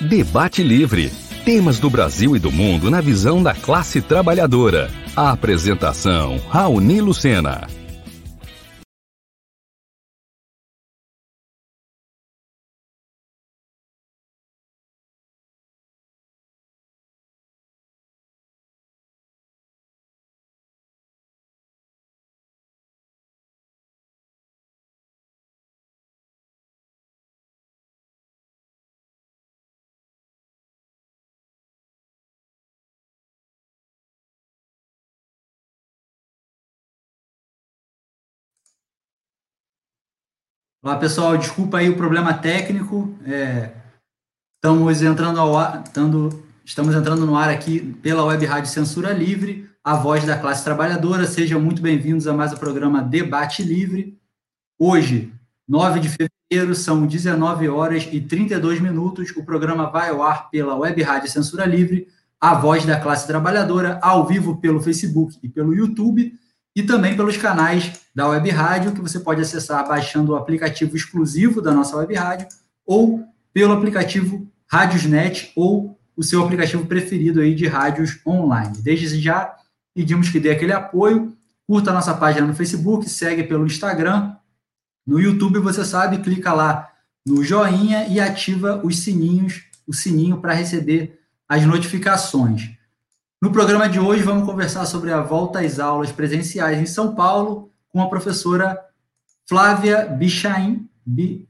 Debate Livre. Temas do Brasil e do mundo na visão da classe trabalhadora. A apresentação: Raoni Lucena. Pessoal. Desculpa aí o problema técnico. É, estamos entrando ao ar, estando, estamos entrando no ar aqui pela Web Rádio Censura Livre, a voz da classe trabalhadora. Sejam muito bem-vindos a mais o programa Debate Livre. Hoje, 9 de fevereiro, são 19 horas e 32 minutos. O programa vai ao ar pela Web Rádio Censura Livre, a voz da classe trabalhadora, ao vivo pelo Facebook e pelo YouTube e também pelos canais da Web Rádio, que você pode acessar baixando o aplicativo exclusivo da nossa Web Rádio ou pelo aplicativo Rádiosnet ou o seu aplicativo preferido aí de rádios online. Desde já, pedimos que dê aquele apoio, curta a nossa página no Facebook, segue pelo Instagram, no YouTube você sabe, clica lá no joinha e ativa os sininhos, o sininho para receber as notificações. No programa de hoje, vamos conversar sobre a volta às aulas presenciais em São Paulo com a professora Flávia Bichain. Bi,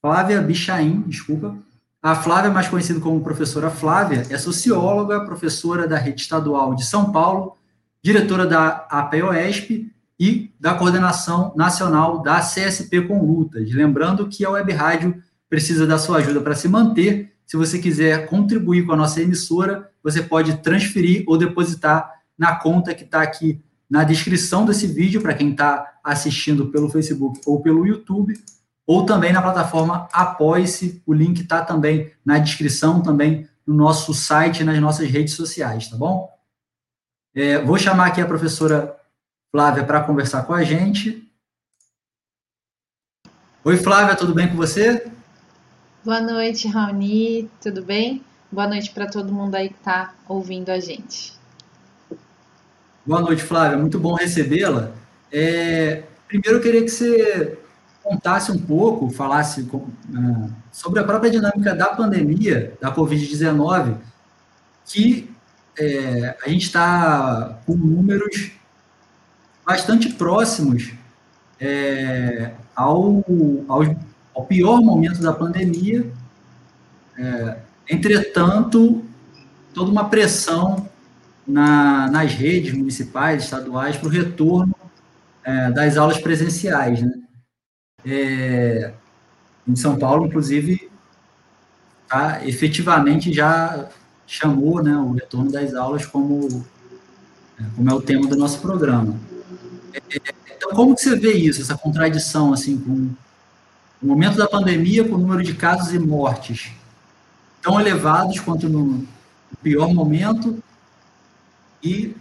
Flávia Bichain, desculpa. A Flávia, mais conhecida como professora Flávia, é socióloga, professora da Rede Estadual de São Paulo, diretora da APOESP e da Coordenação Nacional da CSP com Lutas. Lembrando que a Web Rádio precisa da sua ajuda para se manter. Se você quiser contribuir com a nossa emissora, você pode transferir ou depositar na conta que está aqui na descrição desse vídeo, para quem está assistindo pelo Facebook ou pelo YouTube, ou também na plataforma Apoie-se. O link está também na descrição, também no nosso site nas nossas redes sociais, tá bom? É, vou chamar aqui a professora Flávia para conversar com a gente. Oi, Flávia, tudo bem com você? Boa noite, Raoni, tudo bem? Boa noite para todo mundo aí que está ouvindo a gente. Boa noite, Flávia. Muito bom recebê-la. É, primeiro, eu queria que você contasse um pouco, falasse uh, sobre a própria dinâmica da pandemia da Covid-19, que é, a gente está com números bastante próximos é, ao, ao, ao, pior momento da pandemia. É, Entretanto, toda uma pressão na, nas redes municipais, estaduais, para o retorno é, das aulas presenciais. Né? É, em São Paulo, inclusive, tá, efetivamente já chamou né, o retorno das aulas como, é, como é o tema do nosso programa. É, então, como que você vê isso, essa contradição assim, com o momento da pandemia, com o número de casos e mortes tão elevados quanto no pior momento e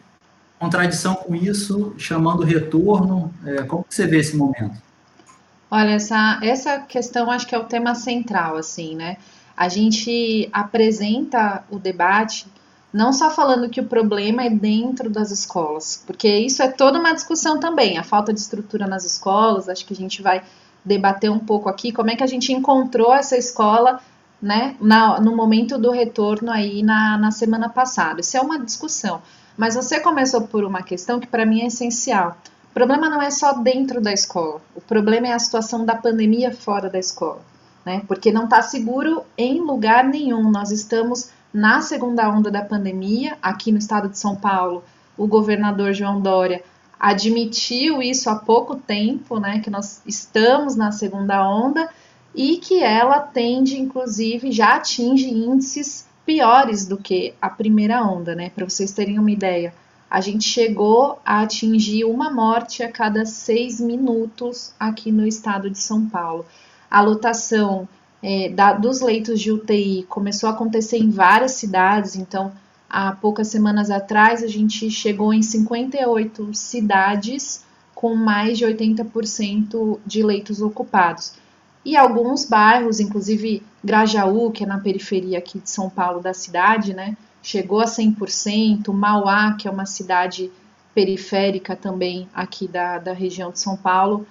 contradição com isso, chamando retorno. É, como você vê esse momento? Olha, essa, essa questão acho que é o tema central, assim, né? A gente apresenta o debate não só falando que o problema é dentro das escolas, porque isso é toda uma discussão também, a falta de estrutura nas escolas, acho que a gente vai debater um pouco aqui como é que a gente encontrou essa escola né, na, no momento do retorno aí na, na semana passada. Isso é uma discussão. Mas você começou por uma questão que para mim é essencial. O problema não é só dentro da escola, o problema é a situação da pandemia fora da escola, né? Porque não está seguro em lugar nenhum. Nós estamos na segunda onda da pandemia, aqui no estado de São Paulo, o governador João Dória admitiu isso há pouco tempo, né? Que nós estamos na segunda onda e que ela tende, inclusive, já atinge índices piores do que a primeira onda, né? Para vocês terem uma ideia, a gente chegou a atingir uma morte a cada seis minutos aqui no estado de São Paulo. A lotação é, da, dos leitos de UTI começou a acontecer em várias cidades, então há poucas semanas atrás a gente chegou em 58 cidades com mais de 80% de leitos ocupados. e alguns bairros, inclusive Grajaú, que é na periferia aqui de São Paulo da cidade, né, chegou a 100%, Mauá, que é uma cidade periférica também aqui da, da região de São Paulo,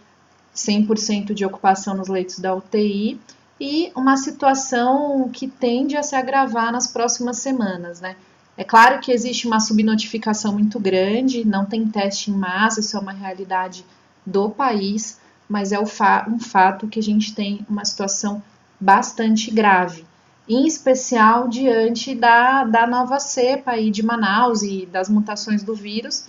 100% de ocupação nos leitos da UTI, e uma situação que tende a se agravar nas próximas semanas, né? É claro que existe uma subnotificação muito grande, não tem teste em massa, isso é uma realidade do país, mas é um fato que a gente tem uma situação bastante grave, em especial diante da, da nova cepa aí de Manaus e das mutações do vírus,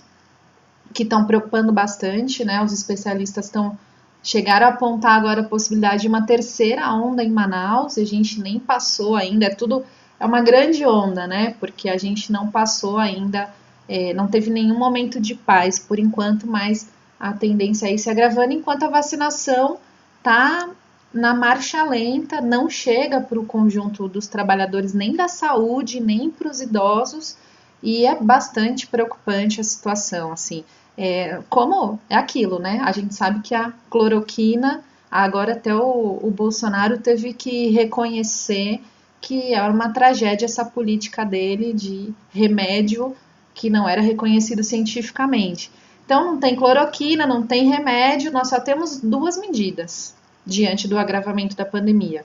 que estão preocupando bastante, né? Os especialistas estão chegaram a apontar agora a possibilidade de uma terceira onda em Manaus, a gente nem passou ainda, é tudo é uma grande onda, né? Porque a gente não passou ainda, é, não teve nenhum momento de paz por enquanto, mas a tendência ir se agravando enquanto a vacinação tá na marcha lenta, não chega para o conjunto dos trabalhadores nem da saúde, nem para os idosos, e é bastante preocupante a situação, assim. É, como é aquilo, né? A gente sabe que a cloroquina, agora até o, o Bolsonaro teve que reconhecer que era uma tragédia essa política dele de remédio que não era reconhecido cientificamente. Então, não tem cloroquina, não tem remédio, nós só temos duas medidas diante do agravamento da pandemia: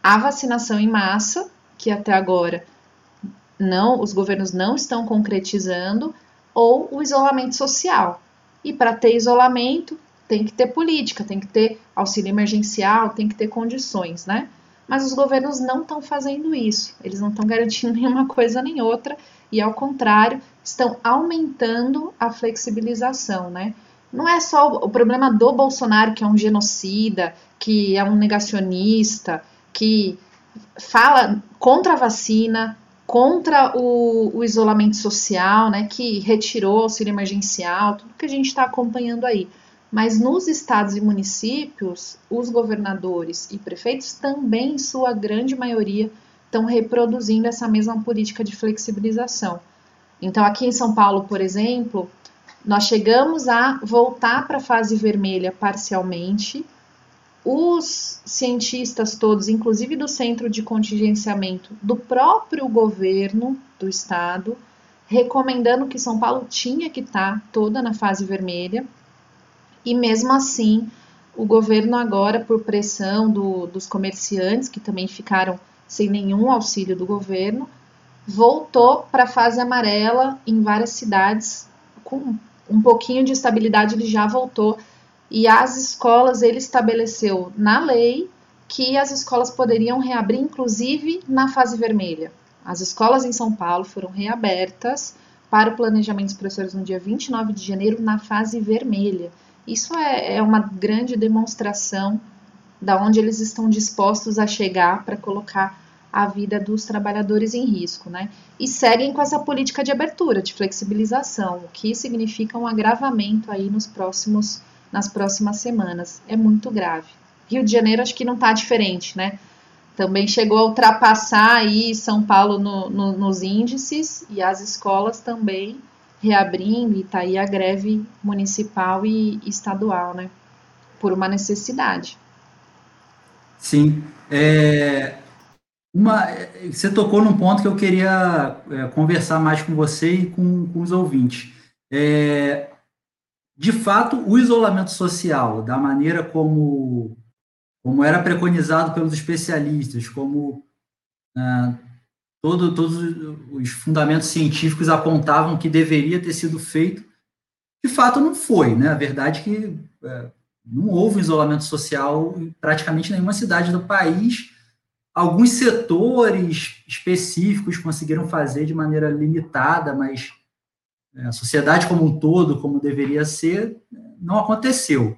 a vacinação em massa, que até agora não, os governos não estão concretizando, ou o isolamento social. E para ter isolamento, tem que ter política, tem que ter auxílio emergencial, tem que ter condições, né? Mas os governos não estão fazendo isso, eles não estão garantindo nenhuma coisa nem outra, e ao contrário, estão aumentando a flexibilização, né? Não é só o problema do Bolsonaro, que é um genocida, que é um negacionista, que fala contra a vacina, contra o, o isolamento social, né, que retirou o auxílio emergencial, tudo que a gente está acompanhando aí. Mas nos estados e municípios, os governadores e prefeitos também, em sua grande maioria, estão reproduzindo essa mesma política de flexibilização. Então, aqui em São Paulo, por exemplo, nós chegamos a voltar para a fase vermelha parcialmente. Os cientistas todos, inclusive do centro de contingenciamento do próprio governo do estado, recomendando que São Paulo tinha que estar tá toda na fase vermelha. E mesmo assim, o governo agora, por pressão do, dos comerciantes, que também ficaram sem nenhum auxílio do governo, voltou para a fase amarela em várias cidades, com um pouquinho de estabilidade ele já voltou. E as escolas, ele estabeleceu na lei que as escolas poderiam reabrir, inclusive na fase vermelha. As escolas em São Paulo foram reabertas para o planejamento dos professores no dia 29 de janeiro, na fase vermelha. Isso é, é uma grande demonstração da onde eles estão dispostos a chegar para colocar a vida dos trabalhadores em risco, né? E seguem com essa política de abertura, de flexibilização, o que significa um agravamento aí nos próximos, nas próximas semanas. É muito grave. Rio de Janeiro acho que não está diferente, né? Também chegou a ultrapassar aí São Paulo no, no, nos índices e as escolas também reabrindo e tá aí a greve municipal e estadual, né? Por uma necessidade. Sim. É, uma, você tocou num ponto que eu queria é, conversar mais com você e com, com os ouvintes. É, de fato, o isolamento social, da maneira como, como era preconizado pelos especialistas, como ah, todo, todos os fundamentos científicos apontavam que deveria ter sido feito, de fato não foi. Né? A verdade é que é, não houve isolamento social em praticamente nenhuma cidade do país Alguns setores específicos conseguiram fazer de maneira limitada, mas é, a sociedade como um todo, como deveria ser, não aconteceu.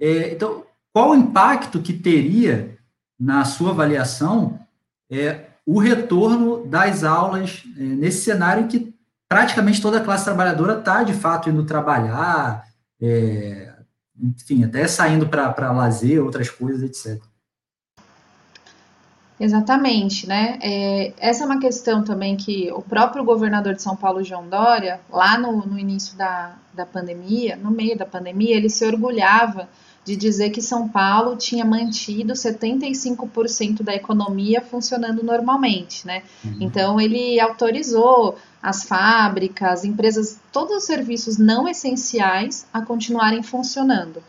É, então, qual o impacto que teria, na sua avaliação, é, o retorno das aulas é, nesse cenário em que praticamente toda a classe trabalhadora está, de fato, indo trabalhar, é, enfim, até saindo para lazer, outras coisas, etc. Exatamente, né? É, essa é uma questão também que o próprio governador de São Paulo, João Dória, lá no, no início da, da pandemia, no meio da pandemia, ele se orgulhava de dizer que São Paulo tinha mantido 75% da economia funcionando normalmente, né? Uhum. Então ele autorizou as fábricas, empresas, todos os serviços não essenciais a continuarem funcionando.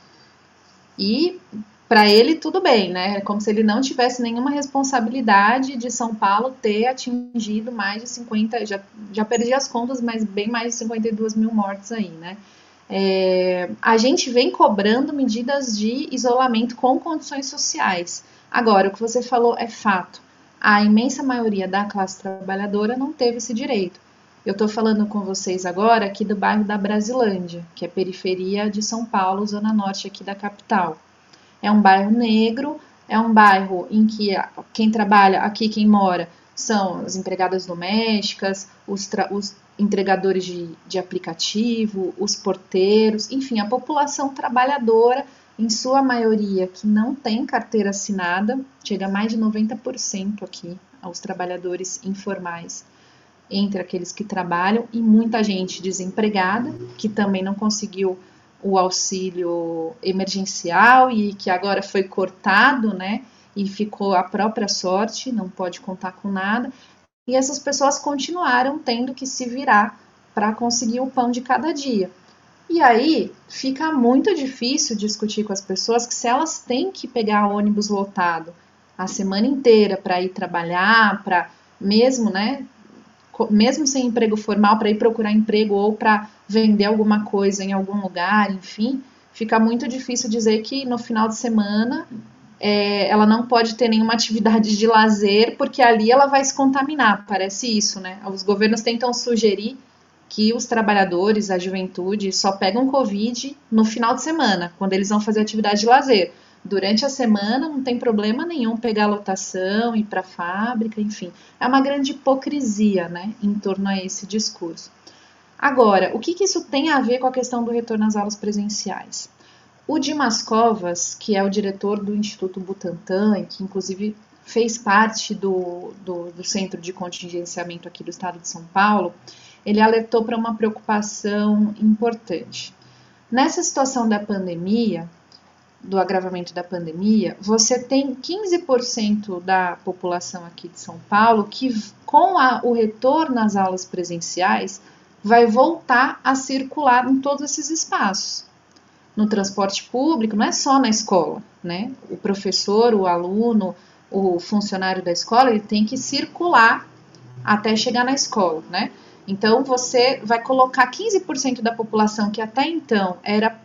E para ele tudo bem, né? É como se ele não tivesse nenhuma responsabilidade de São Paulo ter atingido mais de 50, já, já perdi as contas, mas bem mais de 52 mil mortes aí, né? É, a gente vem cobrando medidas de isolamento com condições sociais. Agora, o que você falou é fato. A imensa maioria da classe trabalhadora não teve esse direito. Eu estou falando com vocês agora aqui do bairro da Brasilândia, que é periferia de São Paulo, zona norte aqui da capital. É um bairro negro, é um bairro em que quem trabalha aqui, quem mora, são as empregadas domésticas, os, os entregadores de, de aplicativo, os porteiros, enfim, a população trabalhadora, em sua maioria, que não tem carteira assinada, chega a mais de 90% aqui aos trabalhadores informais, entre aqueles que trabalham, e muita gente desempregada, que também não conseguiu o auxílio emergencial e que agora foi cortado, né? E ficou a própria sorte, não pode contar com nada e essas pessoas continuaram tendo que se virar para conseguir o pão de cada dia. E aí fica muito difícil discutir com as pessoas que se elas têm que pegar ônibus lotado a semana inteira para ir trabalhar, para mesmo, né, mesmo sem emprego formal, para ir procurar emprego ou para vender alguma coisa em algum lugar, enfim, fica muito difícil dizer que no final de semana é, ela não pode ter nenhuma atividade de lazer, porque ali ela vai se contaminar, parece isso, né? Os governos tentam sugerir que os trabalhadores, a juventude, só pegam Covid no final de semana, quando eles vão fazer atividade de lazer. Durante a semana não tem problema nenhum pegar lotação, ir para a fábrica, enfim. É uma grande hipocrisia, né, em torno a esse discurso. Agora, o que, que isso tem a ver com a questão do retorno às aulas presenciais? O Dimas Covas, que é o diretor do Instituto Butantan, e que inclusive fez parte do, do, do Centro de Contingenciamento aqui do estado de São Paulo, ele alertou para uma preocupação importante. Nessa situação da pandemia, do agravamento da pandemia, você tem 15% da população aqui de São Paulo que, com a, o retorno às aulas presenciais, vai voltar a circular em todos esses espaços no transporte público, não é só na escola, né? O professor, o aluno, o funcionário da escola, ele tem que circular até chegar na escola, né? Então você vai colocar 15% da população que até então era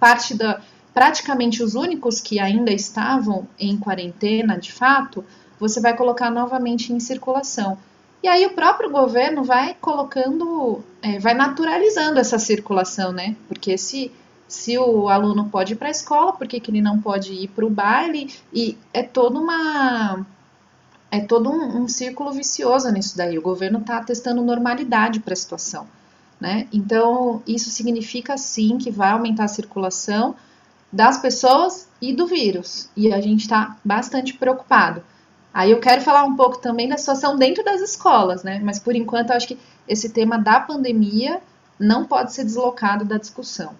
parte da praticamente os únicos que ainda estavam em quarentena, de fato, você vai colocar novamente em circulação. E aí o próprio governo vai colocando, é, vai naturalizando essa circulação, né? Porque se se o aluno pode ir para a escola, por que, que ele não pode ir para o baile? E é toda uma é todo um, um, círculo vicioso nisso daí. O governo está testando normalidade para a situação. Né? Então, isso significa sim que vai aumentar a circulação das pessoas e do vírus. E a gente está bastante preocupado. Aí eu quero falar um pouco também da situação dentro das escolas, né? Mas por enquanto eu acho que esse tema da pandemia não pode ser deslocado da discussão.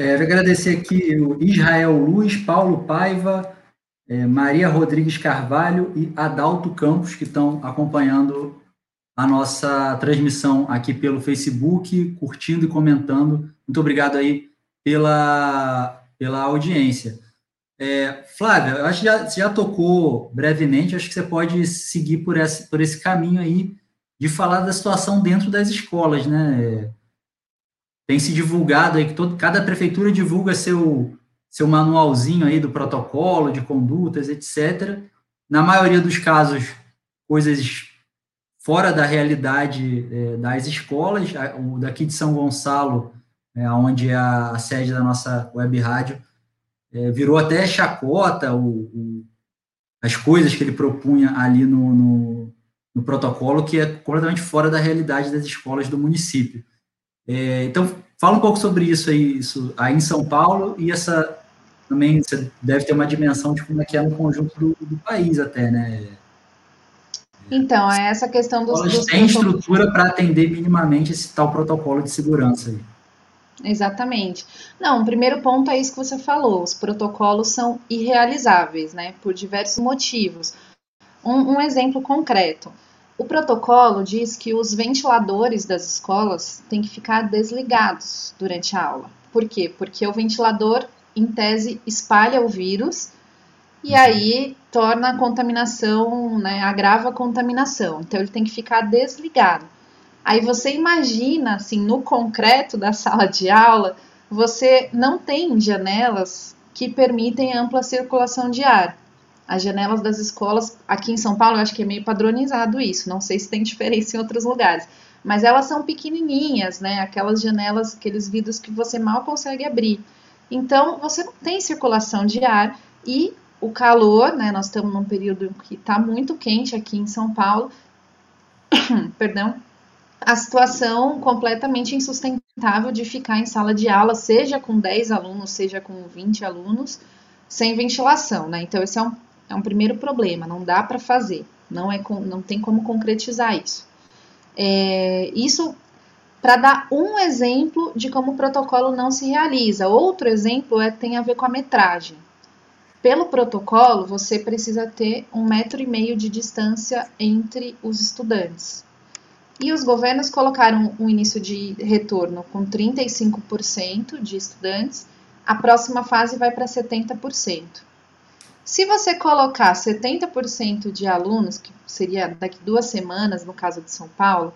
É, eu agradecer aqui o Israel Luz, Paulo Paiva, é, Maria Rodrigues Carvalho e Adalto Campos, que estão acompanhando a nossa transmissão aqui pelo Facebook, curtindo e comentando. Muito obrigado aí pela, pela audiência. É, Flávia, eu acho que já, você já tocou brevemente, acho que você pode seguir por esse, por esse caminho aí de falar da situação dentro das escolas, né? Tem se divulgado aí que todo, cada prefeitura divulga seu, seu manualzinho aí do protocolo de condutas, etc. Na maioria dos casos, coisas fora da realidade é, das escolas. O daqui de São Gonçalo, é, onde a, a sede da nossa web rádio, é, virou até chacota o, o, as coisas que ele propunha ali no, no, no protocolo, que é completamente fora da realidade das escolas do município. É, então, fala um pouco sobre isso aí, isso aí em São Paulo e essa também você deve ter uma dimensão de como é que é no conjunto do, do país até, né? Então, é essa questão dos... Elas têm estrutura para atender minimamente esse tal protocolo de segurança aí. Exatamente. Não, o primeiro ponto é isso que você falou. Os protocolos são irrealizáveis, né? Por diversos motivos. Um, um exemplo concreto. O protocolo diz que os ventiladores das escolas têm que ficar desligados durante a aula. Por quê? Porque o ventilador, em tese, espalha o vírus e aí torna a contaminação, né, agrava a contaminação. Então ele tem que ficar desligado. Aí você imagina, assim, no concreto da sala de aula, você não tem janelas que permitem ampla circulação de ar. As janelas das escolas, aqui em São Paulo, eu acho que é meio padronizado isso, não sei se tem diferença em outros lugares, mas elas são pequenininhas, né? Aquelas janelas, aqueles vidros que você mal consegue abrir. Então, você não tem circulação de ar e o calor, né? Nós estamos num período que está muito quente aqui em São Paulo. Perdão, a situação completamente insustentável de ficar em sala de aula, seja com 10 alunos, seja com 20 alunos, sem ventilação, né? Então, esse é um, é um primeiro problema, não dá para fazer, não, é não tem como concretizar isso. É, isso para dar um exemplo de como o protocolo não se realiza. Outro exemplo é, tem a ver com a metragem. Pelo protocolo, você precisa ter um metro e meio de distância entre os estudantes. E os governos colocaram um início de retorno com 35% de estudantes, a próxima fase vai para 70%. Se você colocar 70% de alunos, que seria daqui duas semanas, no caso de São Paulo,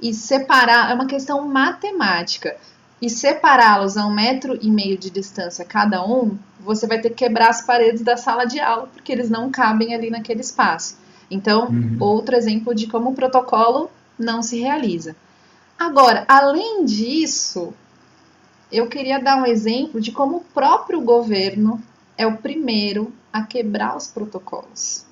e separar, é uma questão matemática, e separá-los a um metro e meio de distância cada um, você vai ter que quebrar as paredes da sala de aula, porque eles não cabem ali naquele espaço. Então, uhum. outro exemplo de como o protocolo não se realiza. Agora, além disso, eu queria dar um exemplo de como o próprio governo é o primeiro a quebrar os protocolos.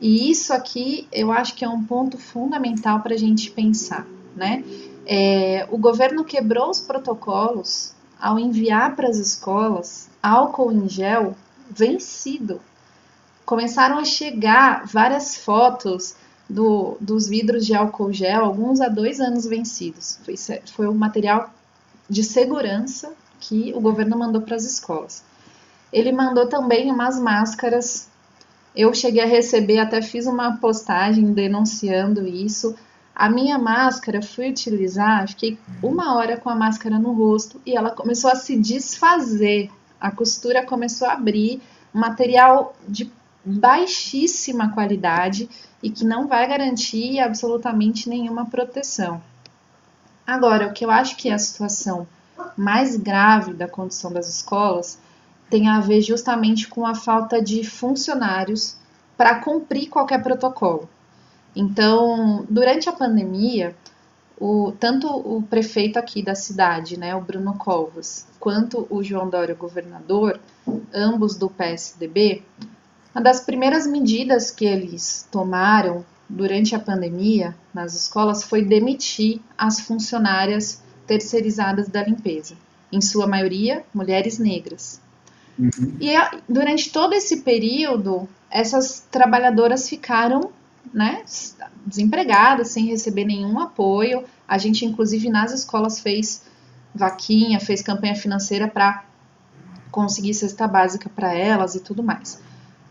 E isso aqui eu acho que é um ponto fundamental para a gente pensar, né? É, o governo quebrou os protocolos ao enviar para as escolas álcool em gel vencido. Começaram a chegar várias fotos do, dos vidros de álcool gel, alguns há dois anos vencidos. Foi, foi um material de segurança que o governo mandou para as escolas. Ele mandou também umas máscaras. Eu cheguei a receber, até fiz uma postagem denunciando isso. A minha máscara fui utilizar, fiquei uma hora com a máscara no rosto e ela começou a se desfazer. A costura começou a abrir, material de baixíssima qualidade e que não vai garantir absolutamente nenhuma proteção. Agora, o que eu acho que é a situação mais grave da condição das escolas tem a ver justamente com a falta de funcionários para cumprir qualquer protocolo. Então, durante a pandemia, o, tanto o prefeito aqui da cidade, né, o Bruno Covas, quanto o João Dória, governador, ambos do PSDB, uma das primeiras medidas que eles tomaram durante a pandemia nas escolas foi demitir as funcionárias terceirizadas da limpeza, em sua maioria mulheres negras. Uhum. E durante todo esse período, essas trabalhadoras ficaram né, desempregadas, sem receber nenhum apoio. A gente, inclusive, nas escolas fez vaquinha, fez campanha financeira para conseguir cesta básica para elas e tudo mais.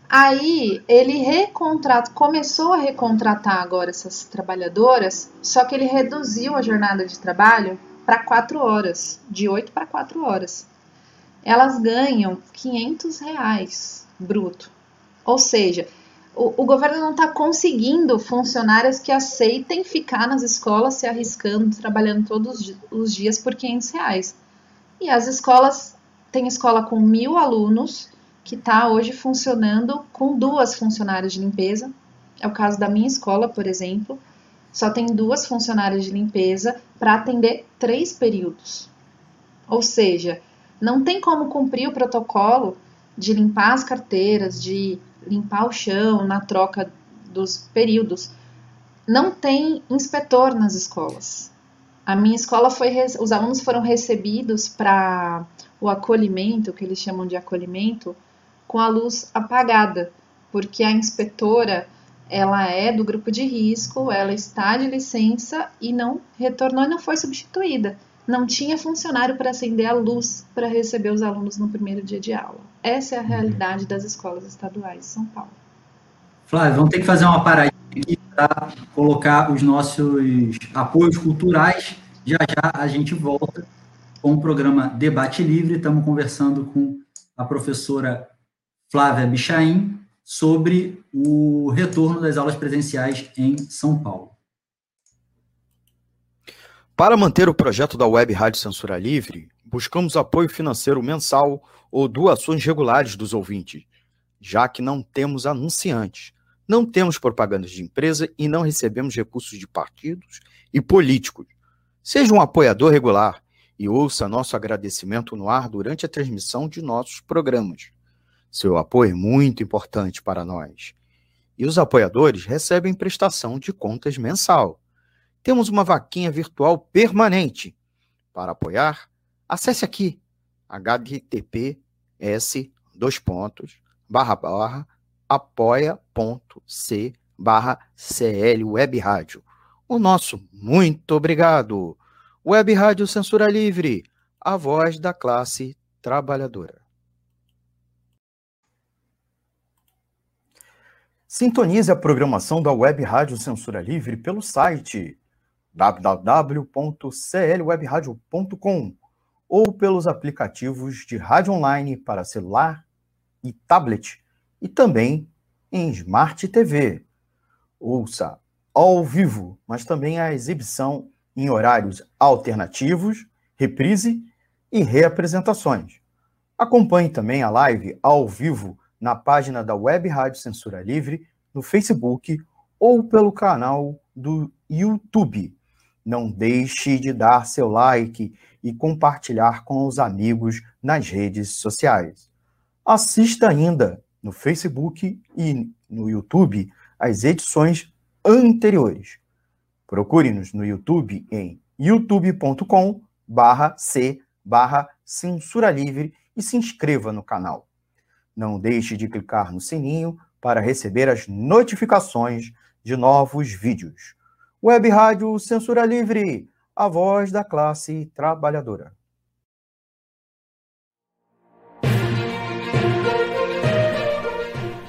Aí ele recontrata, começou a recontratar agora essas trabalhadoras, só que ele reduziu a jornada de trabalho para quatro horas, de 8 para 4 horas. Elas ganham 500 reais bruto. Ou seja, o, o governo não está conseguindo funcionários que aceitem ficar nas escolas se arriscando, trabalhando todos os dias por 500 reais. E as escolas, tem escola com mil alunos, que está hoje funcionando com duas funcionárias de limpeza. É o caso da minha escola, por exemplo. Só tem duas funcionárias de limpeza para atender três períodos. Ou seja, não tem como cumprir o protocolo de limpar as carteiras, de limpar o chão na troca dos períodos. Não tem inspetor nas escolas. A minha escola foi, os alunos foram recebidos para o acolhimento, que eles chamam de acolhimento, com a luz apagada, porque a inspetora ela é do grupo de risco, ela está de licença e não retornou e não foi substituída. Não tinha funcionário para acender a luz para receber os alunos no primeiro dia de aula. Essa é a realidade das escolas estaduais de São Paulo. Flávio, vamos ter que fazer uma paradinha aqui para colocar os nossos apoios culturais. Já já a gente volta com o programa Debate Livre. Estamos conversando com a professora Flávia Bichain sobre o retorno das aulas presenciais em São Paulo. Para manter o projeto da Web Rádio Censura Livre, buscamos apoio financeiro mensal ou doações regulares dos ouvintes, já que não temos anunciantes, não temos propagandas de empresa e não recebemos recursos de partidos e políticos. Seja um apoiador regular e ouça nosso agradecimento no ar durante a transmissão de nossos programas. Seu apoio é muito importante para nós. E os apoiadores recebem prestação de contas mensal temos uma vaquinha virtual permanente. Para apoiar, acesse aqui https dois pontos barra barra apoia.c barra CL Web Rádio. O nosso muito obrigado. Web Rádio Censura Livre, a voz da classe trabalhadora. Sintonize a programação da Web Rádio Censura Livre pelo site www.clwebradio.com ou pelos aplicativos de rádio online para celular e tablet e também em Smart TV. Ouça ao vivo, mas também a exibição em horários alternativos, reprise e reapresentações. Acompanhe também a live ao vivo na página da Web Rádio Censura Livre no Facebook ou pelo canal do YouTube. Não deixe de dar seu like e compartilhar com os amigos nas redes sociais. Assista ainda no Facebook e no YouTube as edições anteriores. Procure-nos no YouTube em youtube.com barra c barra censura livre e se inscreva no canal. Não deixe de clicar no sininho para receber as notificações de novos vídeos. Web Rádio Censura Livre, a voz da classe trabalhadora.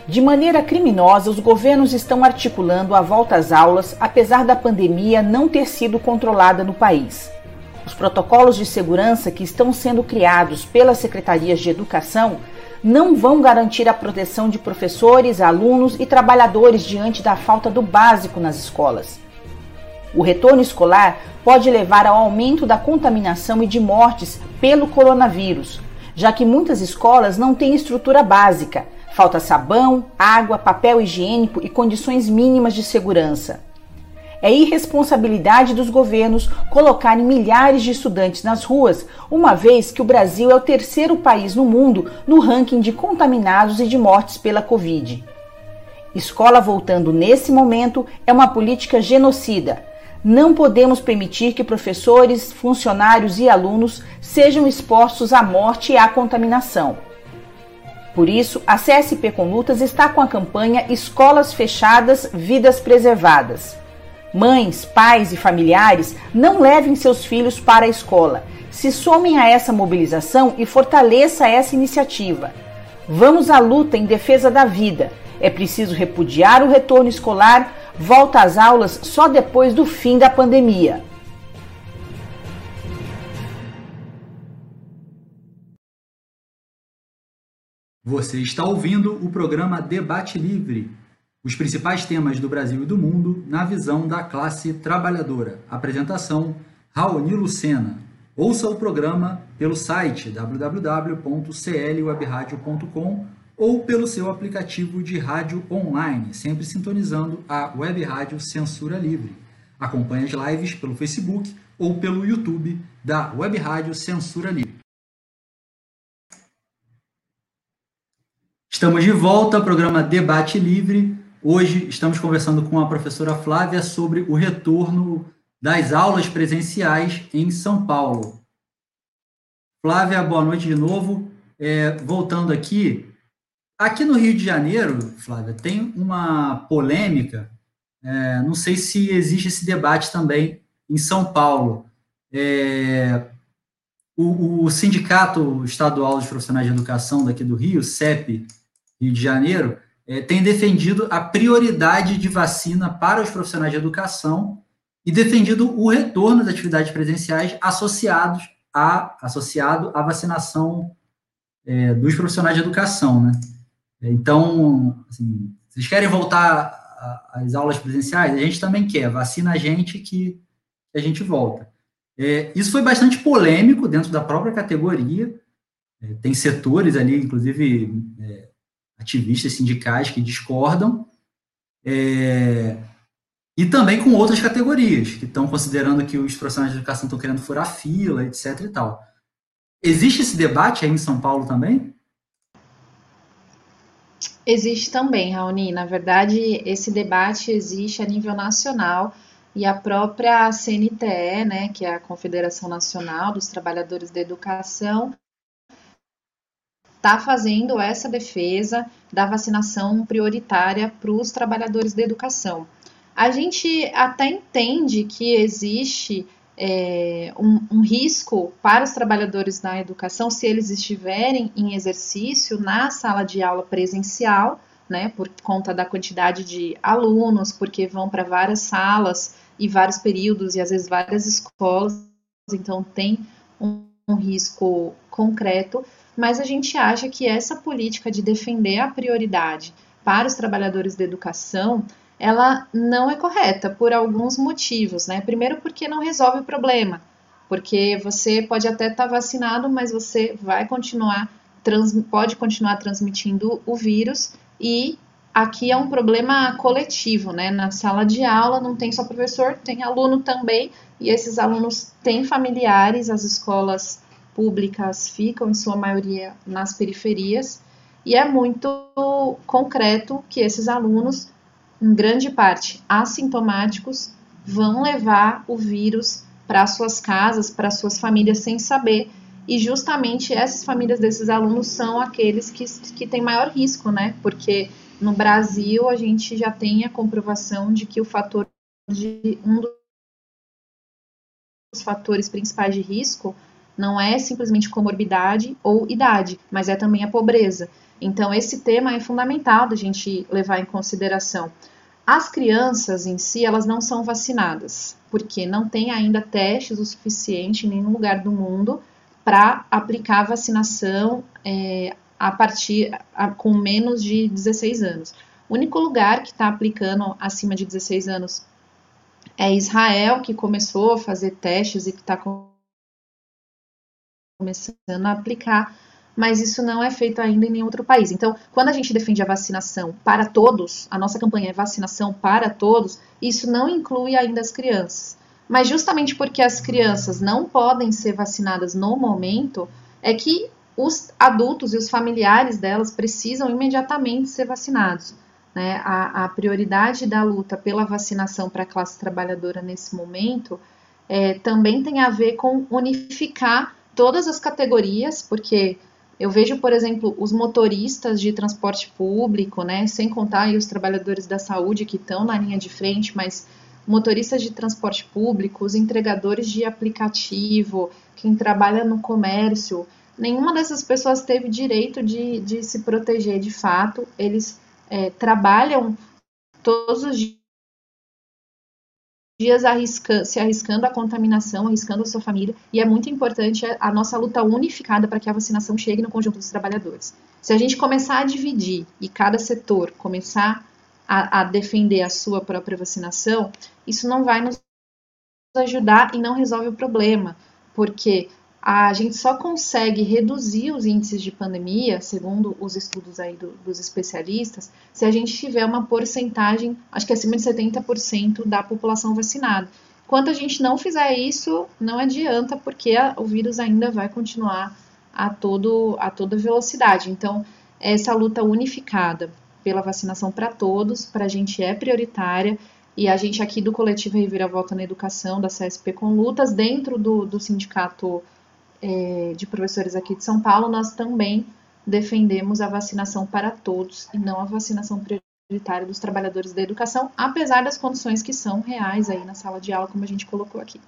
De maneira criminosa, os governos estão articulando a volta às aulas, apesar da pandemia não ter sido controlada no país. Os protocolos de segurança que estão sendo criados pelas secretarias de educação não vão garantir a proteção de professores, alunos e trabalhadores diante da falta do básico nas escolas. O retorno escolar pode levar ao aumento da contaminação e de mortes pelo coronavírus, já que muitas escolas não têm estrutura básica, falta sabão, água, papel higiênico e condições mínimas de segurança. É irresponsabilidade dos governos colocarem milhares de estudantes nas ruas, uma vez que o Brasil é o terceiro país no mundo no ranking de contaminados e de mortes pela Covid. Escola voltando nesse momento é uma política genocida não podemos permitir que professores, funcionários e alunos sejam expostos à morte e à contaminação. Por isso, a CSP com Lutas está com a campanha Escolas Fechadas, Vidas Preservadas. Mães, pais e familiares não levem seus filhos para a escola. Se somem a essa mobilização e fortaleça essa iniciativa. Vamos à luta em defesa da vida. É preciso repudiar o retorno escolar volta às aulas só depois do fim da pandemia. Você está ouvindo o programa Debate Livre. Os principais temas do Brasil e do mundo na visão da classe trabalhadora. Apresentação: Raoni Lucena. Ouça o programa pelo site www.clwebradio.com ou pelo seu aplicativo de rádio online, sempre sintonizando a Web Rádio Censura Livre. Acompanhe as lives pelo Facebook ou pelo YouTube da Web Rádio Censura Livre. Estamos de volta ao programa Debate Livre. Hoje estamos conversando com a professora Flávia sobre o retorno das aulas presenciais em São Paulo. Flávia, boa noite de novo. É, voltando aqui, Aqui no Rio de Janeiro, Flávia, tem uma polêmica, é, não sei se existe esse debate também em São Paulo, é, o, o, Sindicato Estadual dos Profissionais de Educação daqui do Rio, CEP, Rio de Janeiro, é, tem defendido a prioridade de vacina para os profissionais de educação e defendido o retorno das atividades presenciais associados a, associado à vacinação é, dos profissionais de educação, né? Então, assim, vocês querem voltar às aulas presenciais? A gente também quer, vacina a gente que a gente volta. É, isso foi bastante polêmico dentro da própria categoria. É, tem setores ali, inclusive é, ativistas sindicais que discordam. É, e também com outras categorias, que estão considerando que os profissionais de educação estão querendo furar fila, etc. e tal. Existe esse debate aí em São Paulo também? Existe também, Raoni. Na verdade, esse debate existe a nível nacional e a própria CNTE, né, que é a Confederação Nacional dos Trabalhadores da Educação, está fazendo essa defesa da vacinação prioritária para os trabalhadores da educação. A gente até entende que existe é, um, um, risco para os trabalhadores da educação se eles estiverem em exercício na sala de aula presencial, né, por conta da quantidade de alunos, porque vão para várias salas e vários períodos e às vezes várias escolas, então tem um, um risco concreto, mas a gente acha que essa política de defender a prioridade para os trabalhadores da educação ela não é correta por alguns motivos, né? Primeiro, porque não resolve o problema, porque você pode até estar tá vacinado, mas você vai continuar, trans, pode continuar transmitindo o vírus e aqui é um problema coletivo, né? Na sala de aula não tem só professor, tem aluno também, e esses alunos têm familiares, as escolas públicas ficam, em sua maioria, nas periferias, e é muito concreto que esses alunos em grande parte assintomáticos, vão levar o vírus para suas casas, para suas famílias sem saber. E justamente essas famílias desses alunos são aqueles que, que têm maior risco, né? Porque no Brasil a gente já tem a comprovação de que o fator de um dos fatores principais de risco não é simplesmente comorbidade ou idade, mas é também a pobreza. Então, esse tema é fundamental da gente levar em consideração. As crianças em si, elas não são vacinadas, porque não tem ainda testes o suficiente em nenhum lugar do mundo para aplicar vacinação é, a partir a, com menos de 16 anos. O único lugar que está aplicando acima de 16 anos é Israel, que começou a fazer testes e que está começando a aplicar mas isso não é feito ainda em nenhum outro país. Então, quando a gente defende a vacinação para todos, a nossa campanha é vacinação para todos, isso não inclui ainda as crianças. Mas justamente porque as crianças não podem ser vacinadas no momento, é que os adultos e os familiares delas precisam imediatamente ser vacinados. Né? A, a prioridade da luta pela vacinação para a classe trabalhadora nesse momento é, também tem a ver com unificar todas as categorias, porque eu vejo, por exemplo, os motoristas de transporte público, né, sem contar os trabalhadores da saúde que estão na linha de frente, mas motoristas de transporte público, os entregadores de aplicativo, quem trabalha no comércio, nenhuma dessas pessoas teve direito de, de se proteger de fato. Eles é, trabalham todos os dias arrisca, se arriscando a contaminação, arriscando a sua família, e é muito importante a nossa luta unificada para que a vacinação chegue no conjunto dos trabalhadores. Se a gente começar a dividir e cada setor começar a, a defender a sua própria vacinação, isso não vai nos ajudar e não resolve o problema, porque a gente só consegue reduzir os índices de pandemia, segundo os estudos aí do, dos especialistas, se a gente tiver uma porcentagem, acho que acima de 70% da população vacinada. Enquanto a gente não fizer isso, não adianta, porque a, o vírus ainda vai continuar a, todo, a toda velocidade. Então, essa luta unificada pela vacinação para todos, para a gente é prioritária, e a gente aqui do coletivo Reviravolta na Educação, da CSP com Lutas, dentro do, do sindicato é, de professores aqui de São Paulo, nós também defendemos a vacinação para todos e não a vacinação prioritária dos trabalhadores da educação, apesar das condições que são reais aí na sala de aula, como a gente colocou aqui.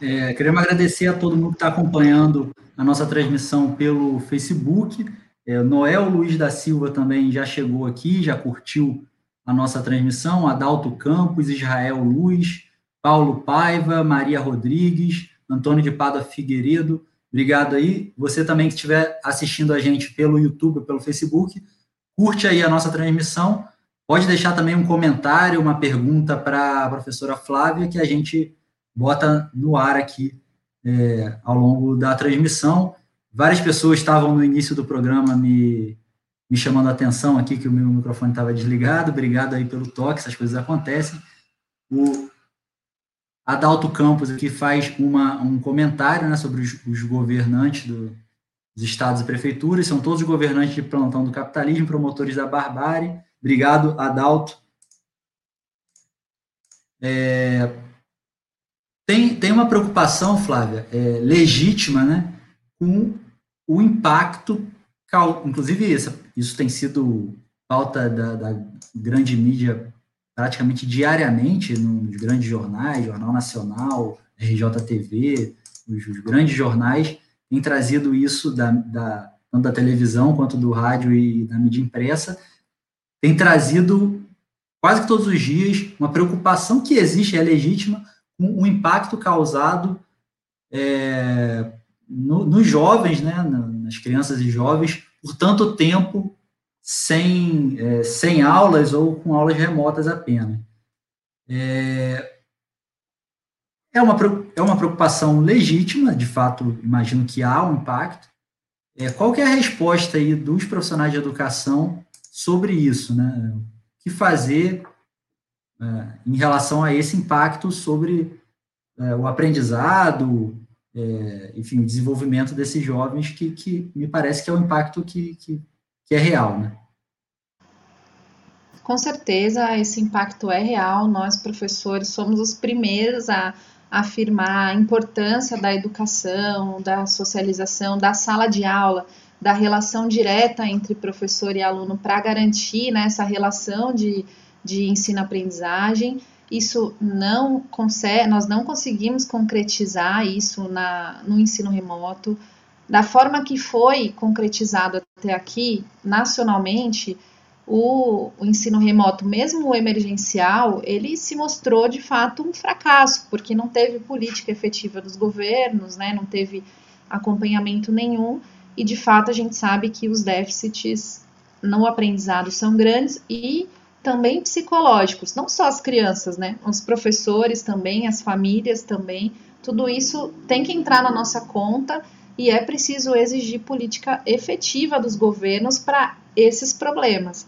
É, queremos agradecer a todo mundo que está acompanhando a nossa transmissão pelo Facebook. É, Noel Luiz da Silva também já chegou aqui, já curtiu a nossa transmissão. Adalto Campos, Israel Luz, Paulo Paiva, Maria Rodrigues, Antônio de Pada Figueiredo. Obrigado aí. Você também que estiver assistindo a gente pelo YouTube, pelo Facebook, curte aí a nossa transmissão. Pode deixar também um comentário, uma pergunta para a professora Flávia, que a gente bota no ar aqui é, ao longo da transmissão. Várias pessoas estavam no início do programa me, me chamando a atenção aqui que o meu microfone estava desligado. Obrigado aí pelo toque, essas coisas acontecem. O Adalto Campos aqui faz uma, um comentário né, sobre os, os governantes do, dos estados e prefeituras, são todos governantes de plantão do capitalismo, promotores da barbárie. Obrigado, Adalto. É, tem, tem uma preocupação, Flávia, é, legítima, né, com o impacto, inclusive isso, isso tem sido pauta da, da grande mídia praticamente diariamente nos grandes jornais, Jornal Nacional, RJTV, os, os grandes jornais têm trazido isso da, da, tanto da televisão quanto do rádio e da mídia impressa, tem trazido quase que todos os dias uma preocupação que existe, é legítima, o impacto causado é, no, nos jovens, né, nas crianças e jovens, por tanto tempo sem, é, sem aulas ou com aulas remotas apenas. É, é, uma, é uma preocupação legítima, de fato, imagino que há um impacto. É, qual que é a resposta aí dos profissionais de educação sobre isso? Né? O que fazer é, em relação a esse impacto sobre é, o aprendizado, é, enfim, o desenvolvimento desses jovens, que, que me parece que é um impacto que, que, que é real, né? Com certeza, esse impacto é real. Nós, professores, somos os primeiros a afirmar a importância da educação, da socialização, da sala de aula, da relação direta entre professor e aluno para garantir né, essa relação de de ensino-aprendizagem. Isso não consegue, nós não conseguimos concretizar isso na, no ensino remoto. Da forma que foi concretizado até aqui, nacionalmente, o, o, ensino remoto, mesmo o emergencial, ele se mostrou de fato um fracasso, porque não teve política efetiva dos governos, né, não teve acompanhamento nenhum, e de fato a gente sabe que os déficits no aprendizado são grandes e também psicológicos, não só as crianças, né? Os professores também, as famílias também, tudo isso tem que entrar na nossa conta e é preciso exigir política efetiva dos governos para esses problemas.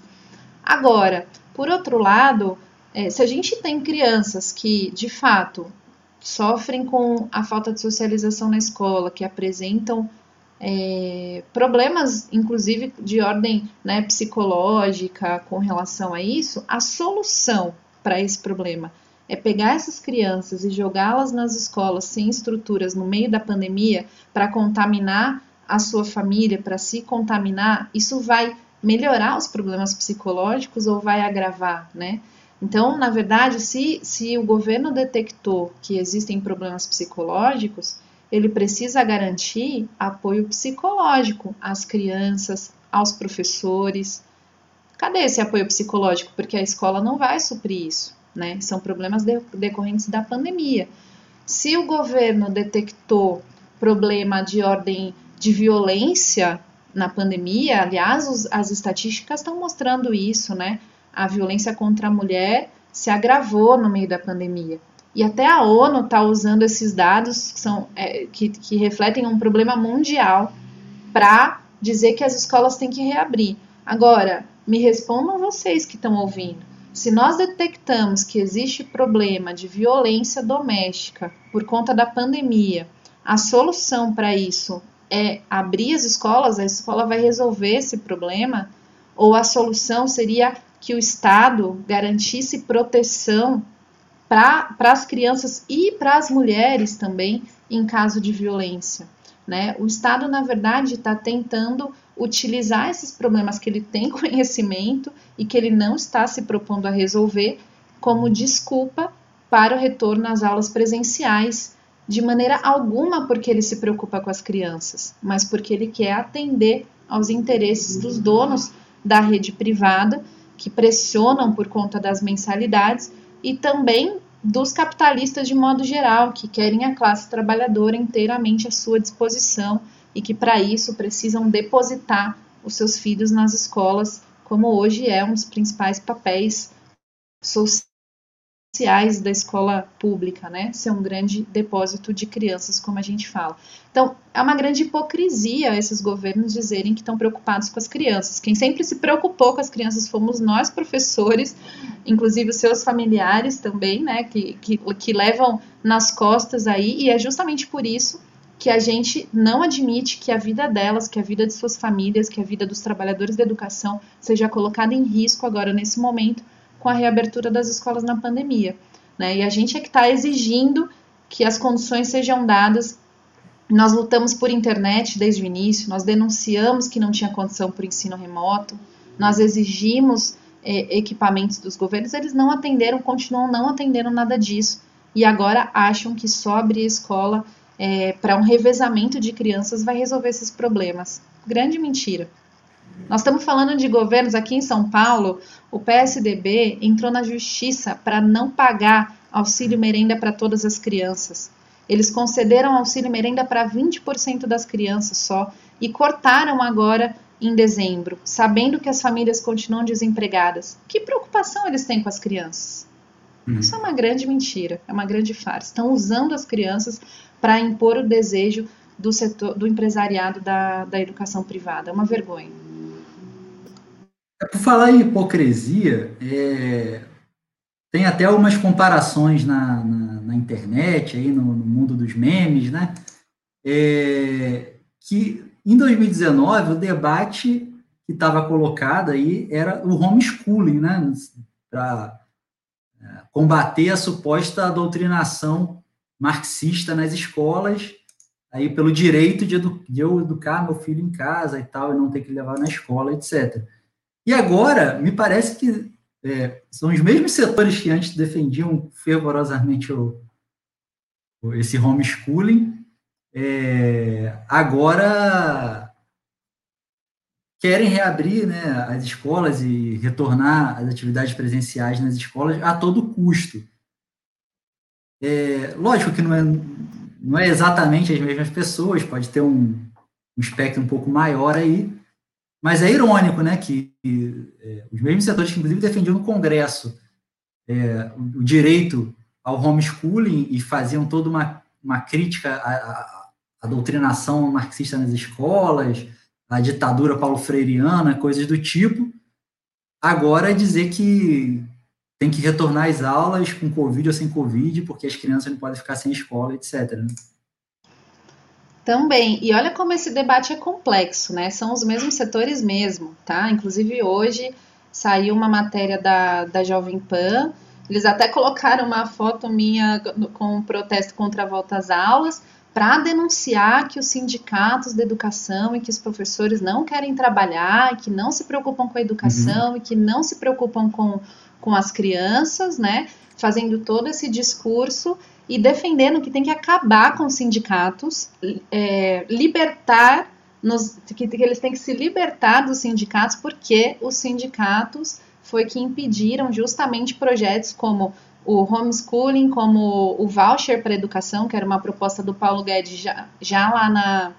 Agora, por outro lado, é, se a gente tem crianças que de fato sofrem com a falta de socialização na escola, que apresentam é, problemas, inclusive de ordem né, psicológica com relação a isso, a solução para esse problema é pegar essas crianças e jogá-las nas escolas sem estruturas no meio da pandemia para contaminar a sua família, para se contaminar, isso vai melhorar os problemas psicológicos ou vai agravar, né? Então, na verdade, se, se o governo detectou que existem problemas psicológicos, ele precisa garantir apoio psicológico às crianças, aos professores. Cadê esse apoio psicológico? Porque a escola não vai suprir isso, né? São problemas decorrentes da pandemia. Se o governo detectou problema de ordem de violência na pandemia, aliás, os, as estatísticas estão mostrando isso, né? A violência contra a mulher se agravou no meio da pandemia. E até a ONU está usando esses dados que, são, é, que, que refletem um problema mundial para dizer que as escolas têm que reabrir. Agora, me respondam vocês que estão ouvindo. Se nós detectamos que existe problema de violência doméstica por conta da pandemia, a solução para isso é abrir as escolas, a escola vai resolver esse problema? Ou a solução seria que o Estado garantisse proteção para as crianças e para as mulheres também em caso de violência. Né? O Estado, na verdade, está tentando utilizar esses problemas que ele tem conhecimento e que ele não está se propondo a resolver como desculpa para o retorno às aulas presenciais de maneira alguma porque ele se preocupa com as crianças, mas porque ele quer atender aos interesses dos donos da rede privada, que pressionam por conta das mensalidades, e também dos capitalistas de modo geral, que querem a classe trabalhadora inteiramente à sua disposição e que para isso precisam depositar os seus filhos nas escolas, como hoje é um dos principais papéis sociais da escola pública, né? Ser um grande depósito de crianças, como a gente fala. Então, é uma grande hipocrisia esses governos dizerem que estão preocupados com as crianças. Quem sempre se preocupou com as crianças fomos nós, professores, inclusive os seus familiares também, né? Que, que, que levam nas costas aí, e é justamente por isso que a gente não admite que a vida delas, que a vida de suas famílias, que a vida dos trabalhadores da educação seja colocada em risco agora nesse momento com a reabertura das escolas na pandemia. Né? E a gente é que está exigindo que as condições sejam dadas. Nós lutamos por internet desde o início, nós denunciamos que não tinha condição o ensino remoto, nós exigimos é, equipamentos dos governos, eles não atenderam, continuam não atendendo nada disso. E agora acham que só abrir escola é, para um revezamento de crianças vai resolver esses problemas. Grande mentira. Nós estamos falando de governos aqui em São Paulo, o PSDB entrou na justiça para não pagar auxílio merenda para todas as crianças. Eles concederam auxílio merenda para 20% das crianças só e cortaram agora em dezembro, sabendo que as famílias continuam desempregadas. Que preocupação eles têm com as crianças? Hum. Isso é uma grande mentira, é uma grande farsa. Estão usando as crianças para impor o desejo do setor do empresariado da, da educação privada. É uma vergonha. É, por falar em hipocrisia, é, tem até algumas comparações na, na, na internet, aí no, no, mundo dos memes, né? É, que em 2019 o debate que estava colocado aí era o homeschooling, né? Para é, combater a suposta doutrinação marxista nas escolas, aí pelo direito de, edu de eu educar meu filho em casa e tal, e não ter que levar na escola, etc. E agora, me parece que é, são os mesmos setores que antes defendiam fervorosamente o, o esse homeschooling, é, agora querem reabrir né, as escolas e retornar as atividades presenciais nas escolas a todo custo. É, lógico que não é, não é exatamente as mesmas pessoas, pode ter um, um espectro um pouco maior aí, mas é irônico, né, que é, os mesmos setores que, inclusive, defendiam no Congresso é, o, o, direito ao homeschooling e faziam toda uma, uma crítica à, à, à, doutrinação marxista nas escolas, à ditadura paulo-freiriana, coisas do tipo, agora dizer que tem que retornar às aulas com Covid ou sem Covid, porque as crianças não podem ficar sem escola, etc. Né? Também, e olha como esse debate é complexo, né? São os mesmos setores mesmo, tá? Inclusive hoje saiu uma matéria da, da Jovem Pan, eles até colocaram uma foto minha com um protesto contra a volta às aulas, para denunciar que os sindicatos da educação e que os professores não querem trabalhar, que não se preocupam com a educação uhum. e que não se preocupam com, com as crianças, né? Fazendo todo esse discurso e defendendo que tem que acabar com os sindicatos, é, libertar, nos, que, que eles têm que se libertar dos sindicatos, porque os sindicatos foi que impediram justamente projetos como o homeschooling, como o voucher para educação, que era uma proposta do Paulo Guedes já, já lá na,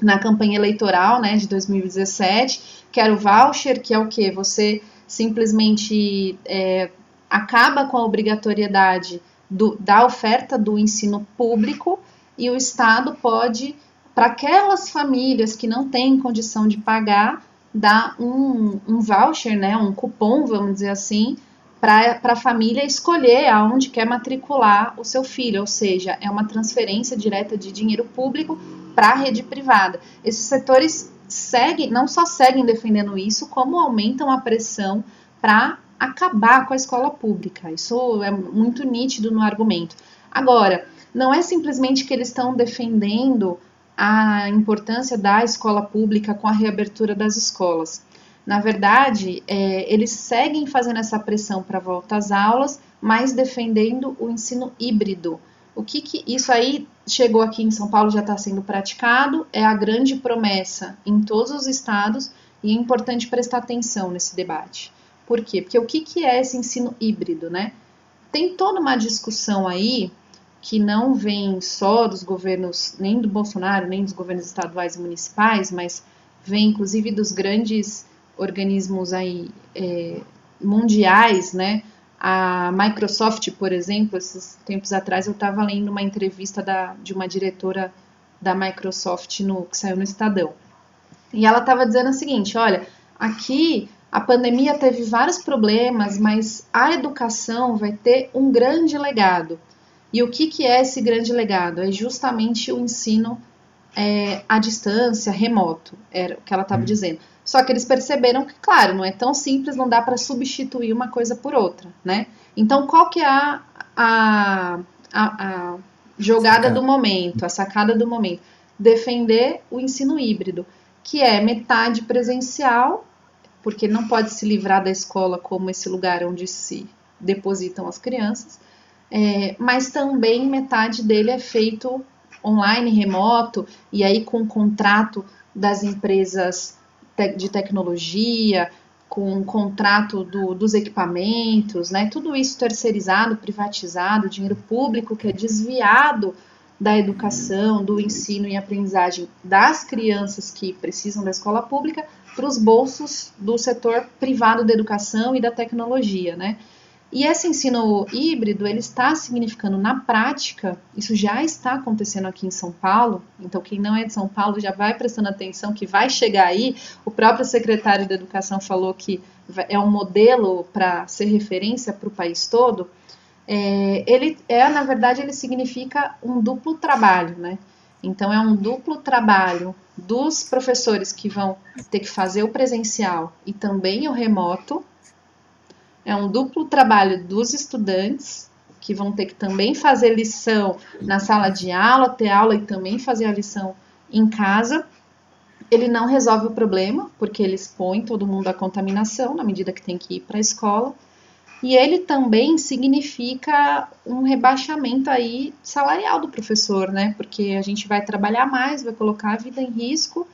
na campanha eleitoral né, de 2017, que era o voucher, que é o que? Você simplesmente é, acaba com a obrigatoriedade do, da oferta do ensino público e o Estado pode, para aquelas famílias que não têm condição de pagar, dar um, um voucher, né, um cupom, vamos dizer assim, para a família escolher aonde quer matricular o seu filho, ou seja, é uma transferência direta de dinheiro público para a rede privada. Esses setores seguem, não só seguem defendendo isso, como aumentam a pressão para acabar com a escola pública. Isso é muito nítido no argumento. Agora, não é simplesmente que eles estão defendendo a importância da escola pública com a reabertura das escolas. Na verdade, é, eles seguem fazendo essa pressão para volta às aulas, mas defendendo o ensino híbrido. O que, que isso aí chegou aqui em São Paulo já está sendo praticado, é a grande promessa em todos os estados e é importante prestar atenção nesse debate. Por quê? Porque o que, que é esse ensino híbrido, né? Tem toda uma discussão aí que não vem só dos governos, nem do Bolsonaro, nem dos governos estaduais e municipais, mas vem inclusive dos grandes organismos aí é, mundiais, né? A Microsoft, por exemplo, esses tempos atrás eu estava lendo uma entrevista da, de uma diretora da Microsoft no, que saiu no Estadão. E ela estava dizendo o seguinte: olha, aqui a pandemia teve vários problemas, mas a educação vai ter um grande legado. E o que, que é esse grande legado? É justamente o ensino é, à distância, remoto, era o que ela estava hum. dizendo. Só que eles perceberam que, claro, não é tão simples, não dá para substituir uma coisa por outra, né? Então, qual que é a, a, a, a jogada sacada. do momento, a sacada do momento? Defender o ensino híbrido, que é metade presencial, porque não pode se livrar da escola como esse lugar onde se depositam as crianças, é, mas também metade dele é feito online, remoto, e aí com contrato das empresas de tecnologia, com um contrato do, dos equipamentos, né? Tudo isso terceirizado, privatizado, dinheiro público que é desviado da educação, do ensino e aprendizagem das crianças que precisam da escola pública para os bolsos do setor privado da educação e da tecnologia, né? E esse ensino híbrido, ele está significando na prática, isso já está acontecendo aqui em São Paulo, então quem não é de São Paulo já vai prestando atenção que vai chegar aí, o próprio secretário da Educação falou que é um modelo para ser referência para o país todo, é, ele é, na verdade, ele significa um duplo trabalho, né? Então é um duplo trabalho dos professores que vão ter que fazer o presencial e também o remoto, é um duplo trabalho dos estudantes, que vão ter que também fazer lição na sala de aula, ter aula e também fazer a lição em casa. Ele não resolve o problema, porque ele expõe todo mundo à contaminação na medida que tem que ir para a escola. E ele também significa um rebaixamento aí salarial do professor, né? Porque a gente vai trabalhar mais, vai colocar a vida em risco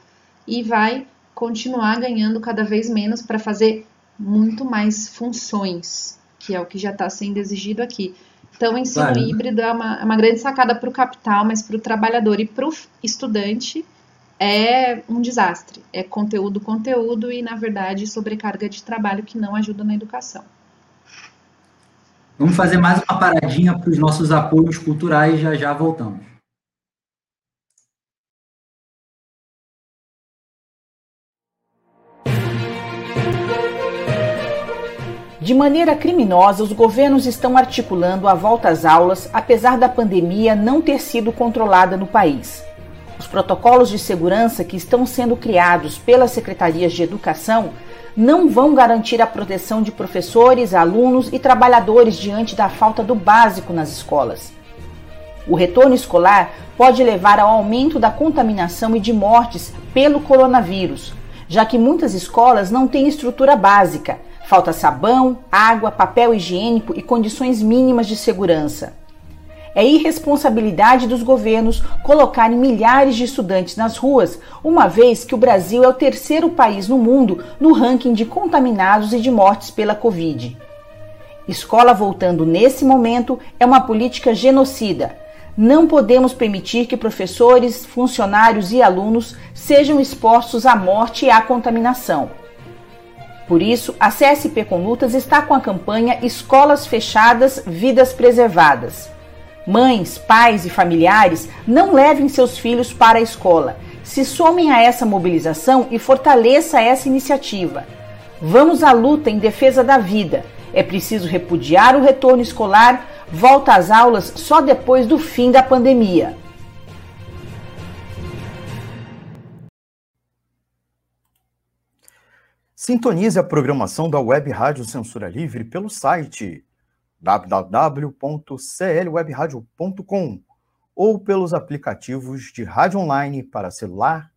e vai continuar ganhando cada vez menos para fazer muito mais funções, que é o que já está sendo exigido aqui. Então, o ensino claro. híbrido é uma, é uma grande sacada para o capital, mas para o trabalhador e para o estudante é um desastre. É conteúdo, conteúdo e, na verdade, sobrecarga de trabalho que não ajuda na educação. Vamos fazer mais uma paradinha para os nossos apoios culturais, já já voltamos. De maneira criminosa, os governos estão articulando a volta às aulas, apesar da pandemia não ter sido controlada no país. Os protocolos de segurança que estão sendo criados pelas secretarias de educação não vão garantir a proteção de professores, alunos e trabalhadores diante da falta do básico nas escolas. O retorno escolar pode levar ao aumento da contaminação e de mortes pelo coronavírus, já que muitas escolas não têm estrutura básica Falta sabão, água, papel higiênico e condições mínimas de segurança. É irresponsabilidade dos governos colocarem milhares de estudantes nas ruas, uma vez que o Brasil é o terceiro país no mundo no ranking de contaminados e de mortes pela Covid. Escola voltando nesse momento é uma política genocida. Não podemos permitir que professores, funcionários e alunos sejam expostos à morte e à contaminação. Por isso, a CSP com Lutas está com a campanha Escolas Fechadas, Vidas Preservadas. Mães, pais e familiares não levem seus filhos para a escola. Se somem a essa mobilização e fortaleça essa iniciativa. Vamos à luta em defesa da vida. É preciso repudiar o retorno escolar, volta às aulas só depois do fim da pandemia. Sintonize a programação da Web Rádio Censura Livre pelo site www.clwebradio.com ou pelos aplicativos de rádio online para celular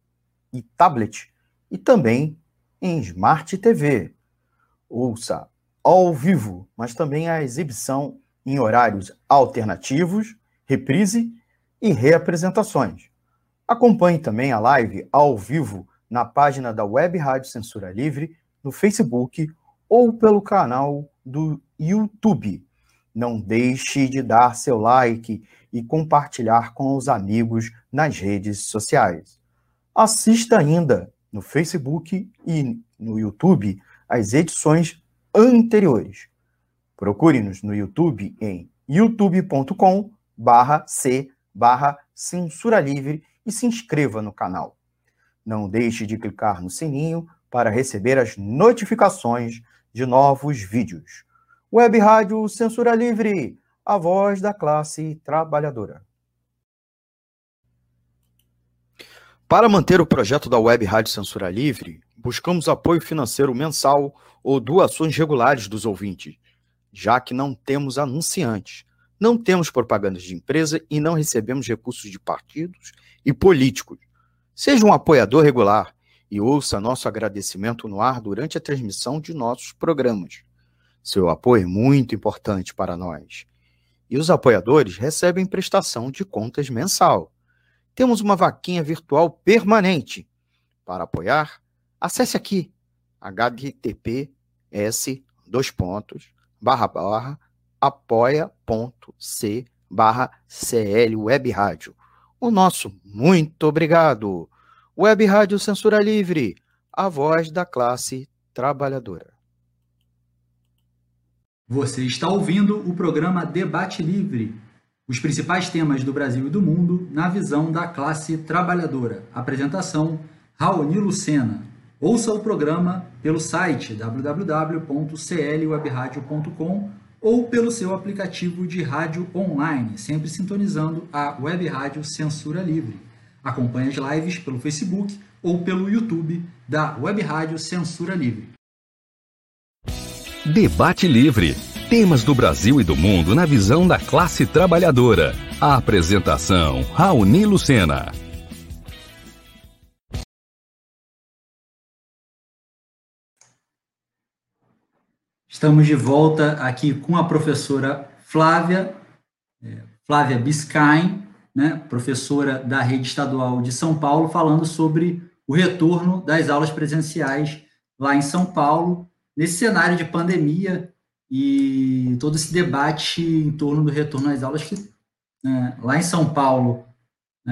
e tablet e também em Smart TV. Ouça ao vivo, mas também a exibição em horários alternativos, reprise e reapresentações. Acompanhe também a live ao vivo na página da Web Rádio Censura Livre, no Facebook ou pelo canal do YouTube. Não deixe de dar seu like e compartilhar com os amigos nas redes sociais. Assista ainda no Facebook e no YouTube as edições anteriores. Procure-nos no YouTube em youtube.com barra c barra censura livre e se inscreva no canal. Não deixe de clicar no sininho para receber as notificações de novos vídeos. Web Rádio Censura Livre, a voz da classe trabalhadora. Para manter o projeto da Web Rádio Censura Livre, buscamos apoio financeiro mensal ou doações regulares dos ouvintes, já que não temos anunciantes, não temos propagandas de empresa e não recebemos recursos de partidos e políticos. Seja um apoiador regular e ouça nosso agradecimento no ar durante a transmissão de nossos programas. Seu apoio é muito importante para nós. E os apoiadores recebem prestação de contas mensal. Temos uma vaquinha virtual permanente. Para apoiar, acesse aqui https dois pontos barra barra apoia.c barra CL Web Rádio o nosso muito obrigado. Web Rádio Censura Livre, a voz da classe trabalhadora. Você está ouvindo o programa Debate Livre. Os principais temas do Brasil e do mundo na visão da classe trabalhadora. Apresentação: Raoni Lucena. Ouça o programa pelo site www.clwebradio.com ou pelo seu aplicativo de rádio online, sempre sintonizando a Web Rádio Censura Livre. Acompanhe as lives pelo Facebook ou pelo YouTube da Web Rádio Censura Livre. Debate Livre. Temas do Brasil e do mundo na visão da classe trabalhadora. A apresentação: Raoni Lucena. Estamos de volta aqui com a professora Flávia, é, Flávia Biscain, né, professora da Rede Estadual de São Paulo, falando sobre o retorno das aulas presenciais lá em São Paulo, nesse cenário de pandemia e todo esse debate em torno do retorno às aulas que é, lá em São Paulo é,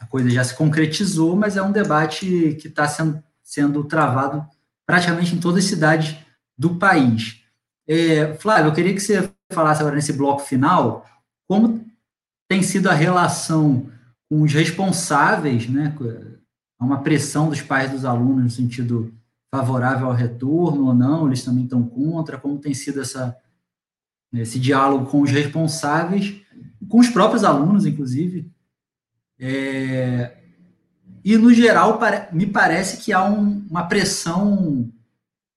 a coisa já se concretizou, mas é um debate que está sendo, sendo travado praticamente em todas as cidades do país. É, Flávio, eu queria que você falasse agora nesse bloco final como tem sido a relação com os responsáveis, né, há uma pressão dos pais dos alunos no sentido favorável ao retorno ou não, eles também estão contra, como tem sido essa, esse diálogo com os responsáveis, com os próprios alunos, inclusive. É, e, no geral, me parece que há um, uma pressão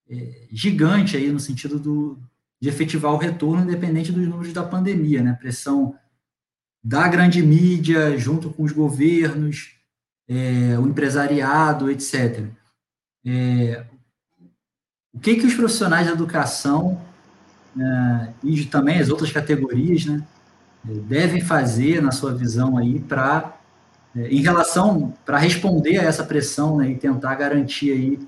é, gigante aí no sentido do, de efetivar o retorno independente dos números da pandemia, né? Pressão da grande mídia junto com os governos, é, o empresariado, etc. É, o que que os profissionais da educação é, e também as outras categorias, né, devem fazer na sua visão aí para é, em relação para responder a essa pressão né, e tentar garantir aí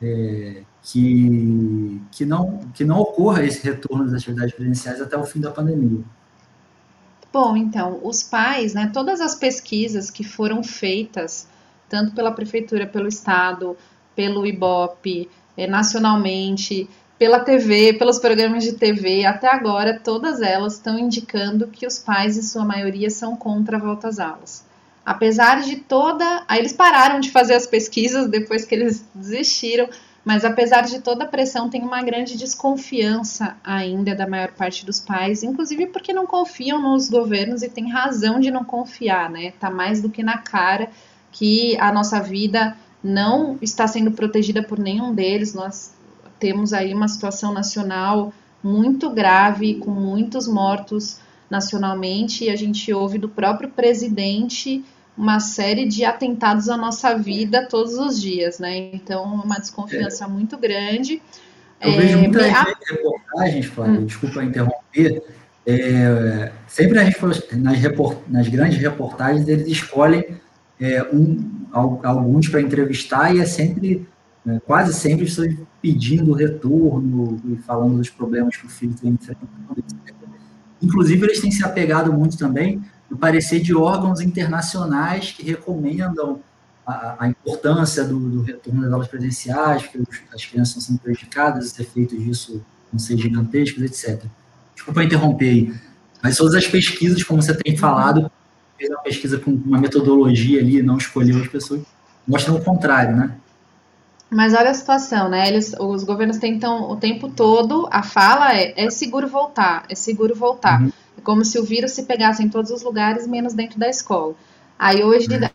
é, que, que, não, que não ocorra esse retorno das atividades presenciais até o fim da pandemia. Bom, então, os pais, né, todas as pesquisas que foram feitas, tanto pela prefeitura, pelo estado, pelo IBOP, eh, nacionalmente, pela TV, pelos programas de TV, até agora, todas elas estão indicando que os pais, em sua maioria, são contra a volta às aulas. Apesar de toda. Aí eles pararam de fazer as pesquisas depois que eles desistiram, mas apesar de toda a pressão, tem uma grande desconfiança ainda da maior parte dos pais, inclusive porque não confiam nos governos e tem razão de não confiar, né? Tá mais do que na cara que a nossa vida não está sendo protegida por nenhum deles. Nós temos aí uma situação nacional muito grave, com muitos mortos nacionalmente, e a gente ouve do próprio presidente uma série de atentados à nossa vida todos os dias, né? Então, uma desconfiança é. muito grande. Eu é, vejo muitas a... reportagens, Flávio, hum. desculpa interromper, é, sempre nas, report, nas, grandes reportagens eles escolhem é, um, alguns para entrevistar e é sempre, é, quase sempre, pedindo retorno e falando dos problemas que o filho tem enfrentando. Inclusive, eles têm se apegado muito também no parecer de órgãos internacionais que recomendam a, a importância do, do, retorno das aulas presenciais, porque as crianças estão sendo prejudicadas, os efeitos disso vão ser gigantescos, etc. Desculpa interromper aí, mas todas as pesquisas, como você tem falado, fez uma pesquisa com uma metodologia ali, não escolheu as pessoas, mostram o contrário, né? Mas olha a situação, né? Eles, os governos tentam o tempo todo, a fala é, é seguro voltar, é seguro voltar. Uhum. É como se o vírus se pegasse em todos os lugares, menos dentro da escola. Aí hoje, uhum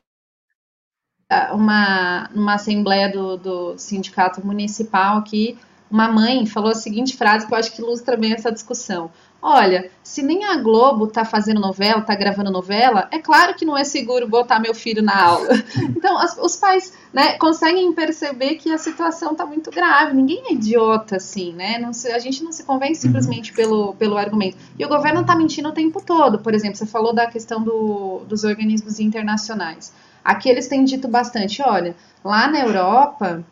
uma, uma assembleia do, do sindicato municipal aqui, uma mãe falou a seguinte frase que eu acho que ilustra bem essa discussão. Olha, se nem a Globo está fazendo novela, está gravando novela, é claro que não é seguro botar meu filho na aula. Então, as, os pais né, conseguem perceber que a situação está muito grave. Ninguém é idiota assim, né? Não se, a gente não se convence simplesmente pelo, pelo argumento. E o governo está mentindo o tempo todo. Por exemplo, você falou da questão do, dos organismos internacionais. Aqui eles têm dito bastante, olha, lá na Europa,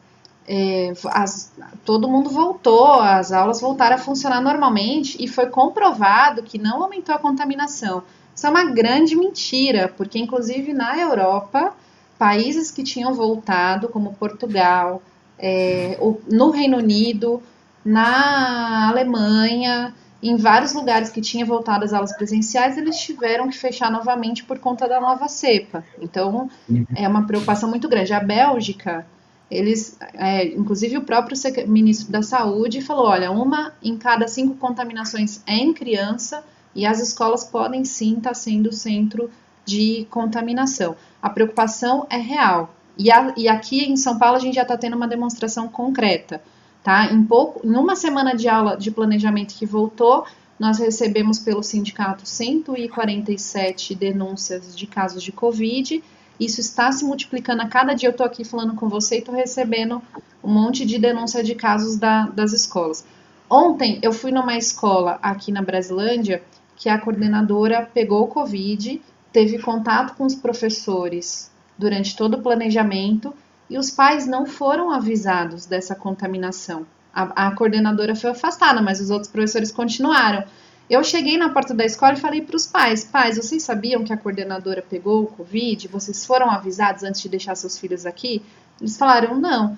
é, as, todo mundo voltou, as aulas voltaram a funcionar normalmente e foi comprovado que não aumentou a contaminação. Isso é uma grande mentira, porque inclusive na Europa, países que tinham voltado, como Portugal, é, no Reino Unido, na Alemanha, em vários lugares que tinha voltado às aulas presenciais, eles tiveram que fechar novamente por conta da nova cepa. Então, é uma preocupação muito grande. A Bélgica, eles, é, inclusive o próprio ministro da Saúde falou, olha, uma em cada cinco contaminações é em criança e as escolas podem sim estar sendo centro de contaminação. A preocupação é real. E, a, e aqui em São Paulo a gente já está tendo uma demonstração concreta. Tá? Em, pouco, em uma semana de aula de planejamento que voltou, nós recebemos pelo sindicato 147 denúncias de casos de Covid. Isso está se multiplicando a cada dia. Eu estou aqui falando com você e estou recebendo um monte de denúncia de casos da, das escolas. Ontem eu fui numa escola aqui na Brasilândia que a coordenadora pegou o Covid, teve contato com os professores durante todo o planejamento e os pais não foram avisados dessa contaminação. A, a, coordenadora foi afastada, mas os outros professores continuaram. Eu cheguei na porta da escola e falei para os pais: pais, vocês sabiam que a coordenadora pegou o Covid? Vocês foram avisados antes de deixar seus filhos aqui? Eles falaram: não,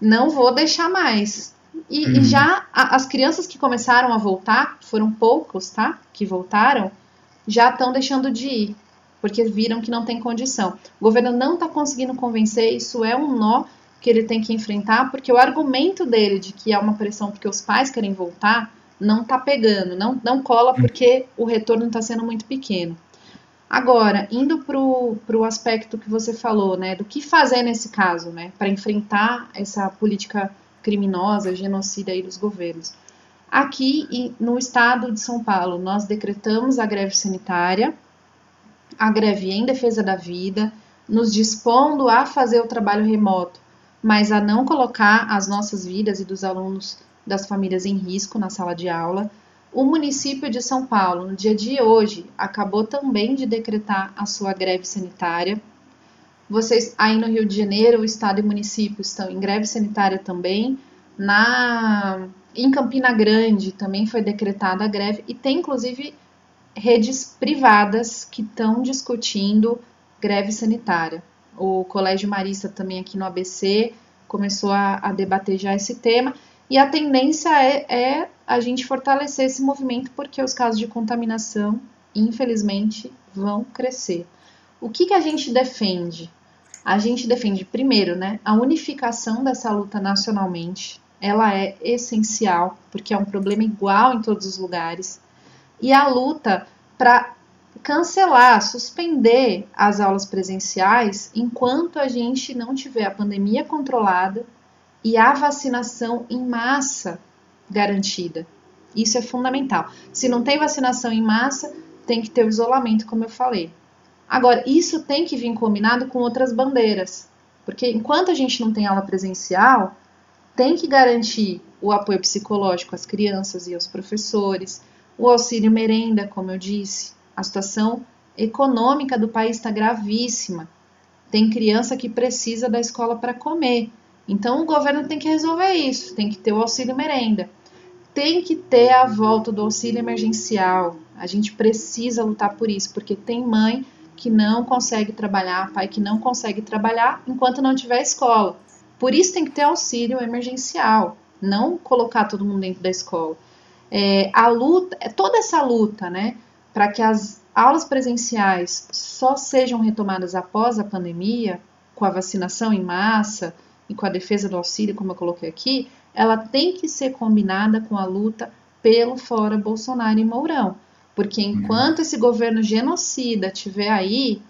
não vou deixar mais. E, e já a, as crianças que começaram a voltar, foram poucos, tá? Que voltaram, já estão deixando de ir porque viram que não tem condição. O governo não está conseguindo convencer, isso é um nó que ele tem que enfrentar, porque o argumento dele de que é uma pressão porque os pais querem voltar não está pegando, não, não cola porque o retorno está sendo muito pequeno. Agora, indo para o aspecto que você falou, né, do que fazer nesse caso, né, para enfrentar essa política criminosa, genocida aí dos governos. Aqui no estado de São Paulo, nós decretamos a greve sanitária, a greve em defesa da vida, nos dispondo a fazer o trabalho remoto, mas a não colocar as nossas vidas e dos alunos das famílias em risco na sala de aula. O município de São Paulo, no dia de hoje, acabou também de decretar a sua greve sanitária. Vocês aí no Rio de Janeiro, o estado e município estão em greve sanitária também. Na em Campina Grande também foi decretada a greve e tem inclusive redes privadas que estão discutindo greve sanitária. O Colégio Marista também aqui no ABC começou a, a debater já esse tema e a tendência é, é a gente fortalecer esse movimento porque os casos de contaminação, infelizmente, vão crescer. O que, que a gente defende? A gente defende, primeiro, né, a unificação dessa luta nacionalmente. Ela é essencial, porque é um problema igual em todos os lugares e a luta para cancelar, suspender as aulas presenciais enquanto a gente não tiver a pandemia controlada e a vacinação em massa garantida. Isso é fundamental. Se não tem vacinação em massa, tem que ter o isolamento, como eu falei. Agora, isso tem que vir combinado com outras bandeiras, porque enquanto a gente não tem aula presencial, tem que garantir o apoio psicológico às crianças e aos professores, O auxílio merenda, como eu disse, a situação econômica do país está gravíssima. Tem criança que precisa da escola para comer. Então o governo tem que resolver isso, tem que ter o auxílio merenda. Tem que ter a volta do auxílio emergencial. A gente precisa lutar por isso, porque tem mãe que não consegue trabalhar, pai que não consegue trabalhar enquanto não tiver escola. Por isso tem que ter auxílio emergencial, não colocar todo mundo dentro da escola. É, a luta, é toda essa luta, né, para que as aulas presenciais só sejam retomadas após a pandemia, com a vacinação em massa e com a defesa do auxílio, como eu coloquei aqui, ela tem que ser combinada com a luta pelo fora Bolsonaro e Mourão. Porque uhum. enquanto esse governo genocida estiver aí,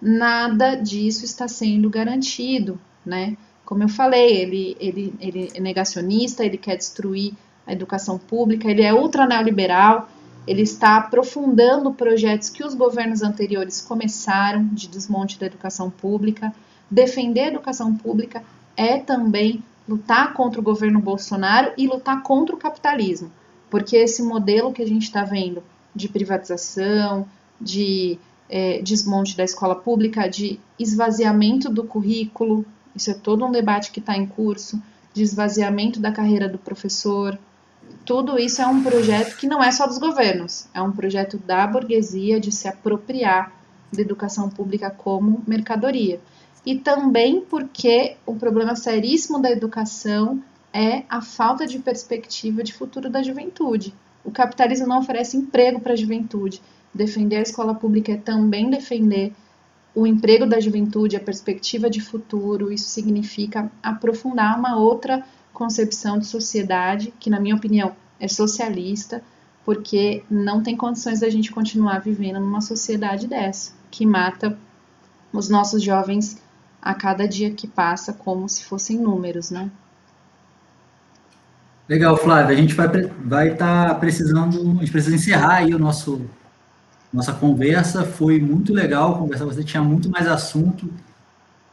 nada disso está sendo garantido, né? Como eu falei, ele, ele, ele é negacionista, ele quer destruir a educação pública, ele é ultra neoliberal, ele está aprofundando projetos que os governos anteriores começaram de desmonte da educação pública. Defender a educação pública é também lutar contra o governo Bolsonaro e lutar contra o capitalismo, porque esse modelo que a gente está vendo de privatização, de é, desmonte da escola pública, de esvaziamento do currículo, isso é todo um debate que está em curso, de esvaziamento da carreira do professor. Tudo isso é um projeto que não é só dos governos, é um projeto da burguesia de se apropriar da educação pública como mercadoria. E também porque o problema seríssimo da educação é a falta de perspectiva de futuro da juventude. O capitalismo não oferece emprego para a juventude. Defender a escola pública é também defender o emprego da juventude, a perspectiva de futuro. Isso significa aprofundar uma outra concepção de sociedade, que, na minha opinião, é socialista, porque não tem condições da gente continuar vivendo numa sociedade dessa, que mata os nossos jovens a cada dia que passa como se fossem números, né? Legal, Flávia. A gente vai vai estar tá precisando, a gente precisa encerrar aí o nosso nossa conversa. Foi muito legal conversar. Você tinha muito mais assunto,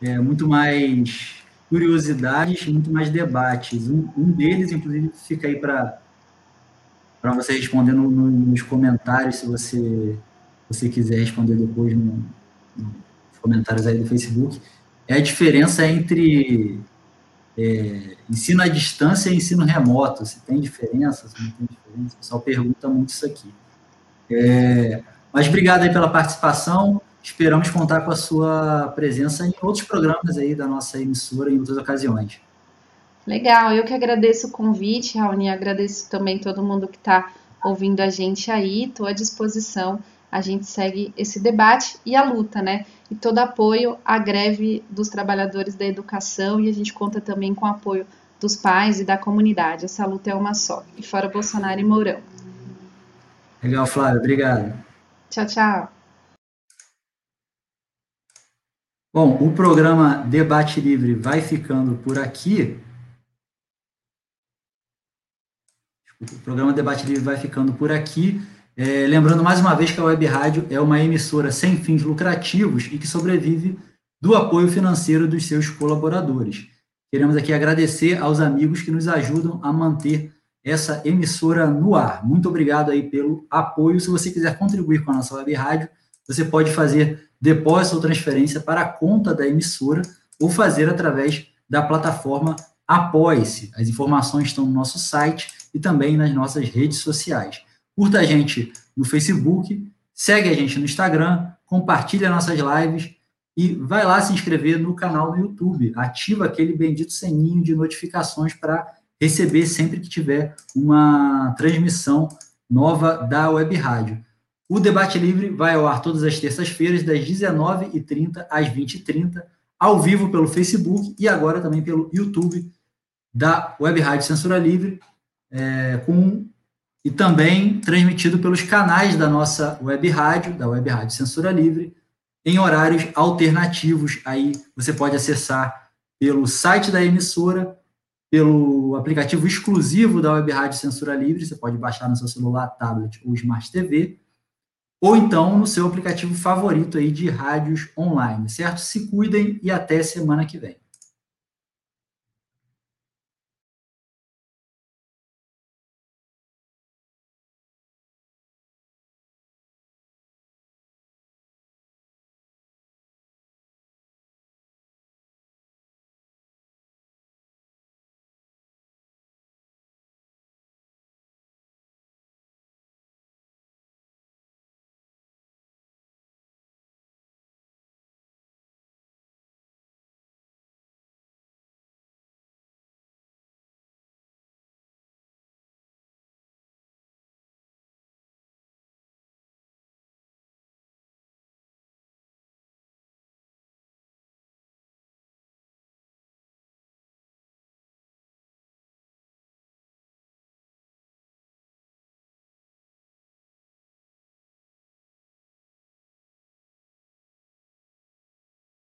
é, muito mais curiosidades, muito mais debates. Um, um deles, inclusive, fica aí para para você responder no, no, nos comentários, se você você quiser responder depois no, nos comentários aí do Facebook, é a diferença entre é, ensino à distância e ensino remoto, se tem diferença, se não tem diferença, o pessoal pergunta muito isso aqui. É, mas obrigado aí pela participação, esperamos contar com a sua presença em outros programas aí da nossa emissora em outras ocasiões. Legal, eu que agradeço o convite, Raoni, agradeço também todo mundo que está ouvindo a gente aí, estou à disposição, a gente segue esse debate e a luta, né? E todo apoio à greve dos trabalhadores da educação e a gente conta também com o apoio dos pais e da comunidade. Essa luta é uma só. E fora Bolsonaro e Mourão. Legal, Flávio. Obrigado. Tchau, tchau. Bom, o programa Debate Livre vai ficando por aqui. O programa Debate Livre vai ficando por aqui. É, lembrando mais uma vez que a Web Rádio é uma emissora sem fins lucrativos e que sobrevive do apoio financeiro dos seus colaboradores. Queremos aqui agradecer aos amigos que nos ajudam a manter essa emissora no ar. Muito obrigado aí pelo apoio. Se você quiser contribuir com a nossa Web Rádio, você pode fazer depósito ou transferência para a conta da emissora ou fazer através da plataforma Apoie-se. As informações estão no nosso site e também nas nossas redes sociais. Curta a gente no Facebook, segue a gente no Instagram, compartilha nossas lives e vai lá se inscrever no canal no YouTube. Ativa aquele bendito sininho de notificações para receber sempre que tiver uma transmissão nova da Web Rádio. O Debate Livre vai ao ar todas as terças-feiras, das 19h30 às 20h30, ao vivo pelo Facebook e agora também pelo YouTube da Web Rádio Censura Livre, é, com e também transmitido pelos canais da nossa web rádio, da web rádio Censura Livre, em horários alternativos. Aí você pode acessar pelo site da emissora, pelo aplicativo exclusivo da web rádio Censura Livre, você pode baixar no seu celular, tablet ou Smart TV, ou então no seu aplicativo favorito aí de rádios online, certo? Se cuidem e até semana que vem.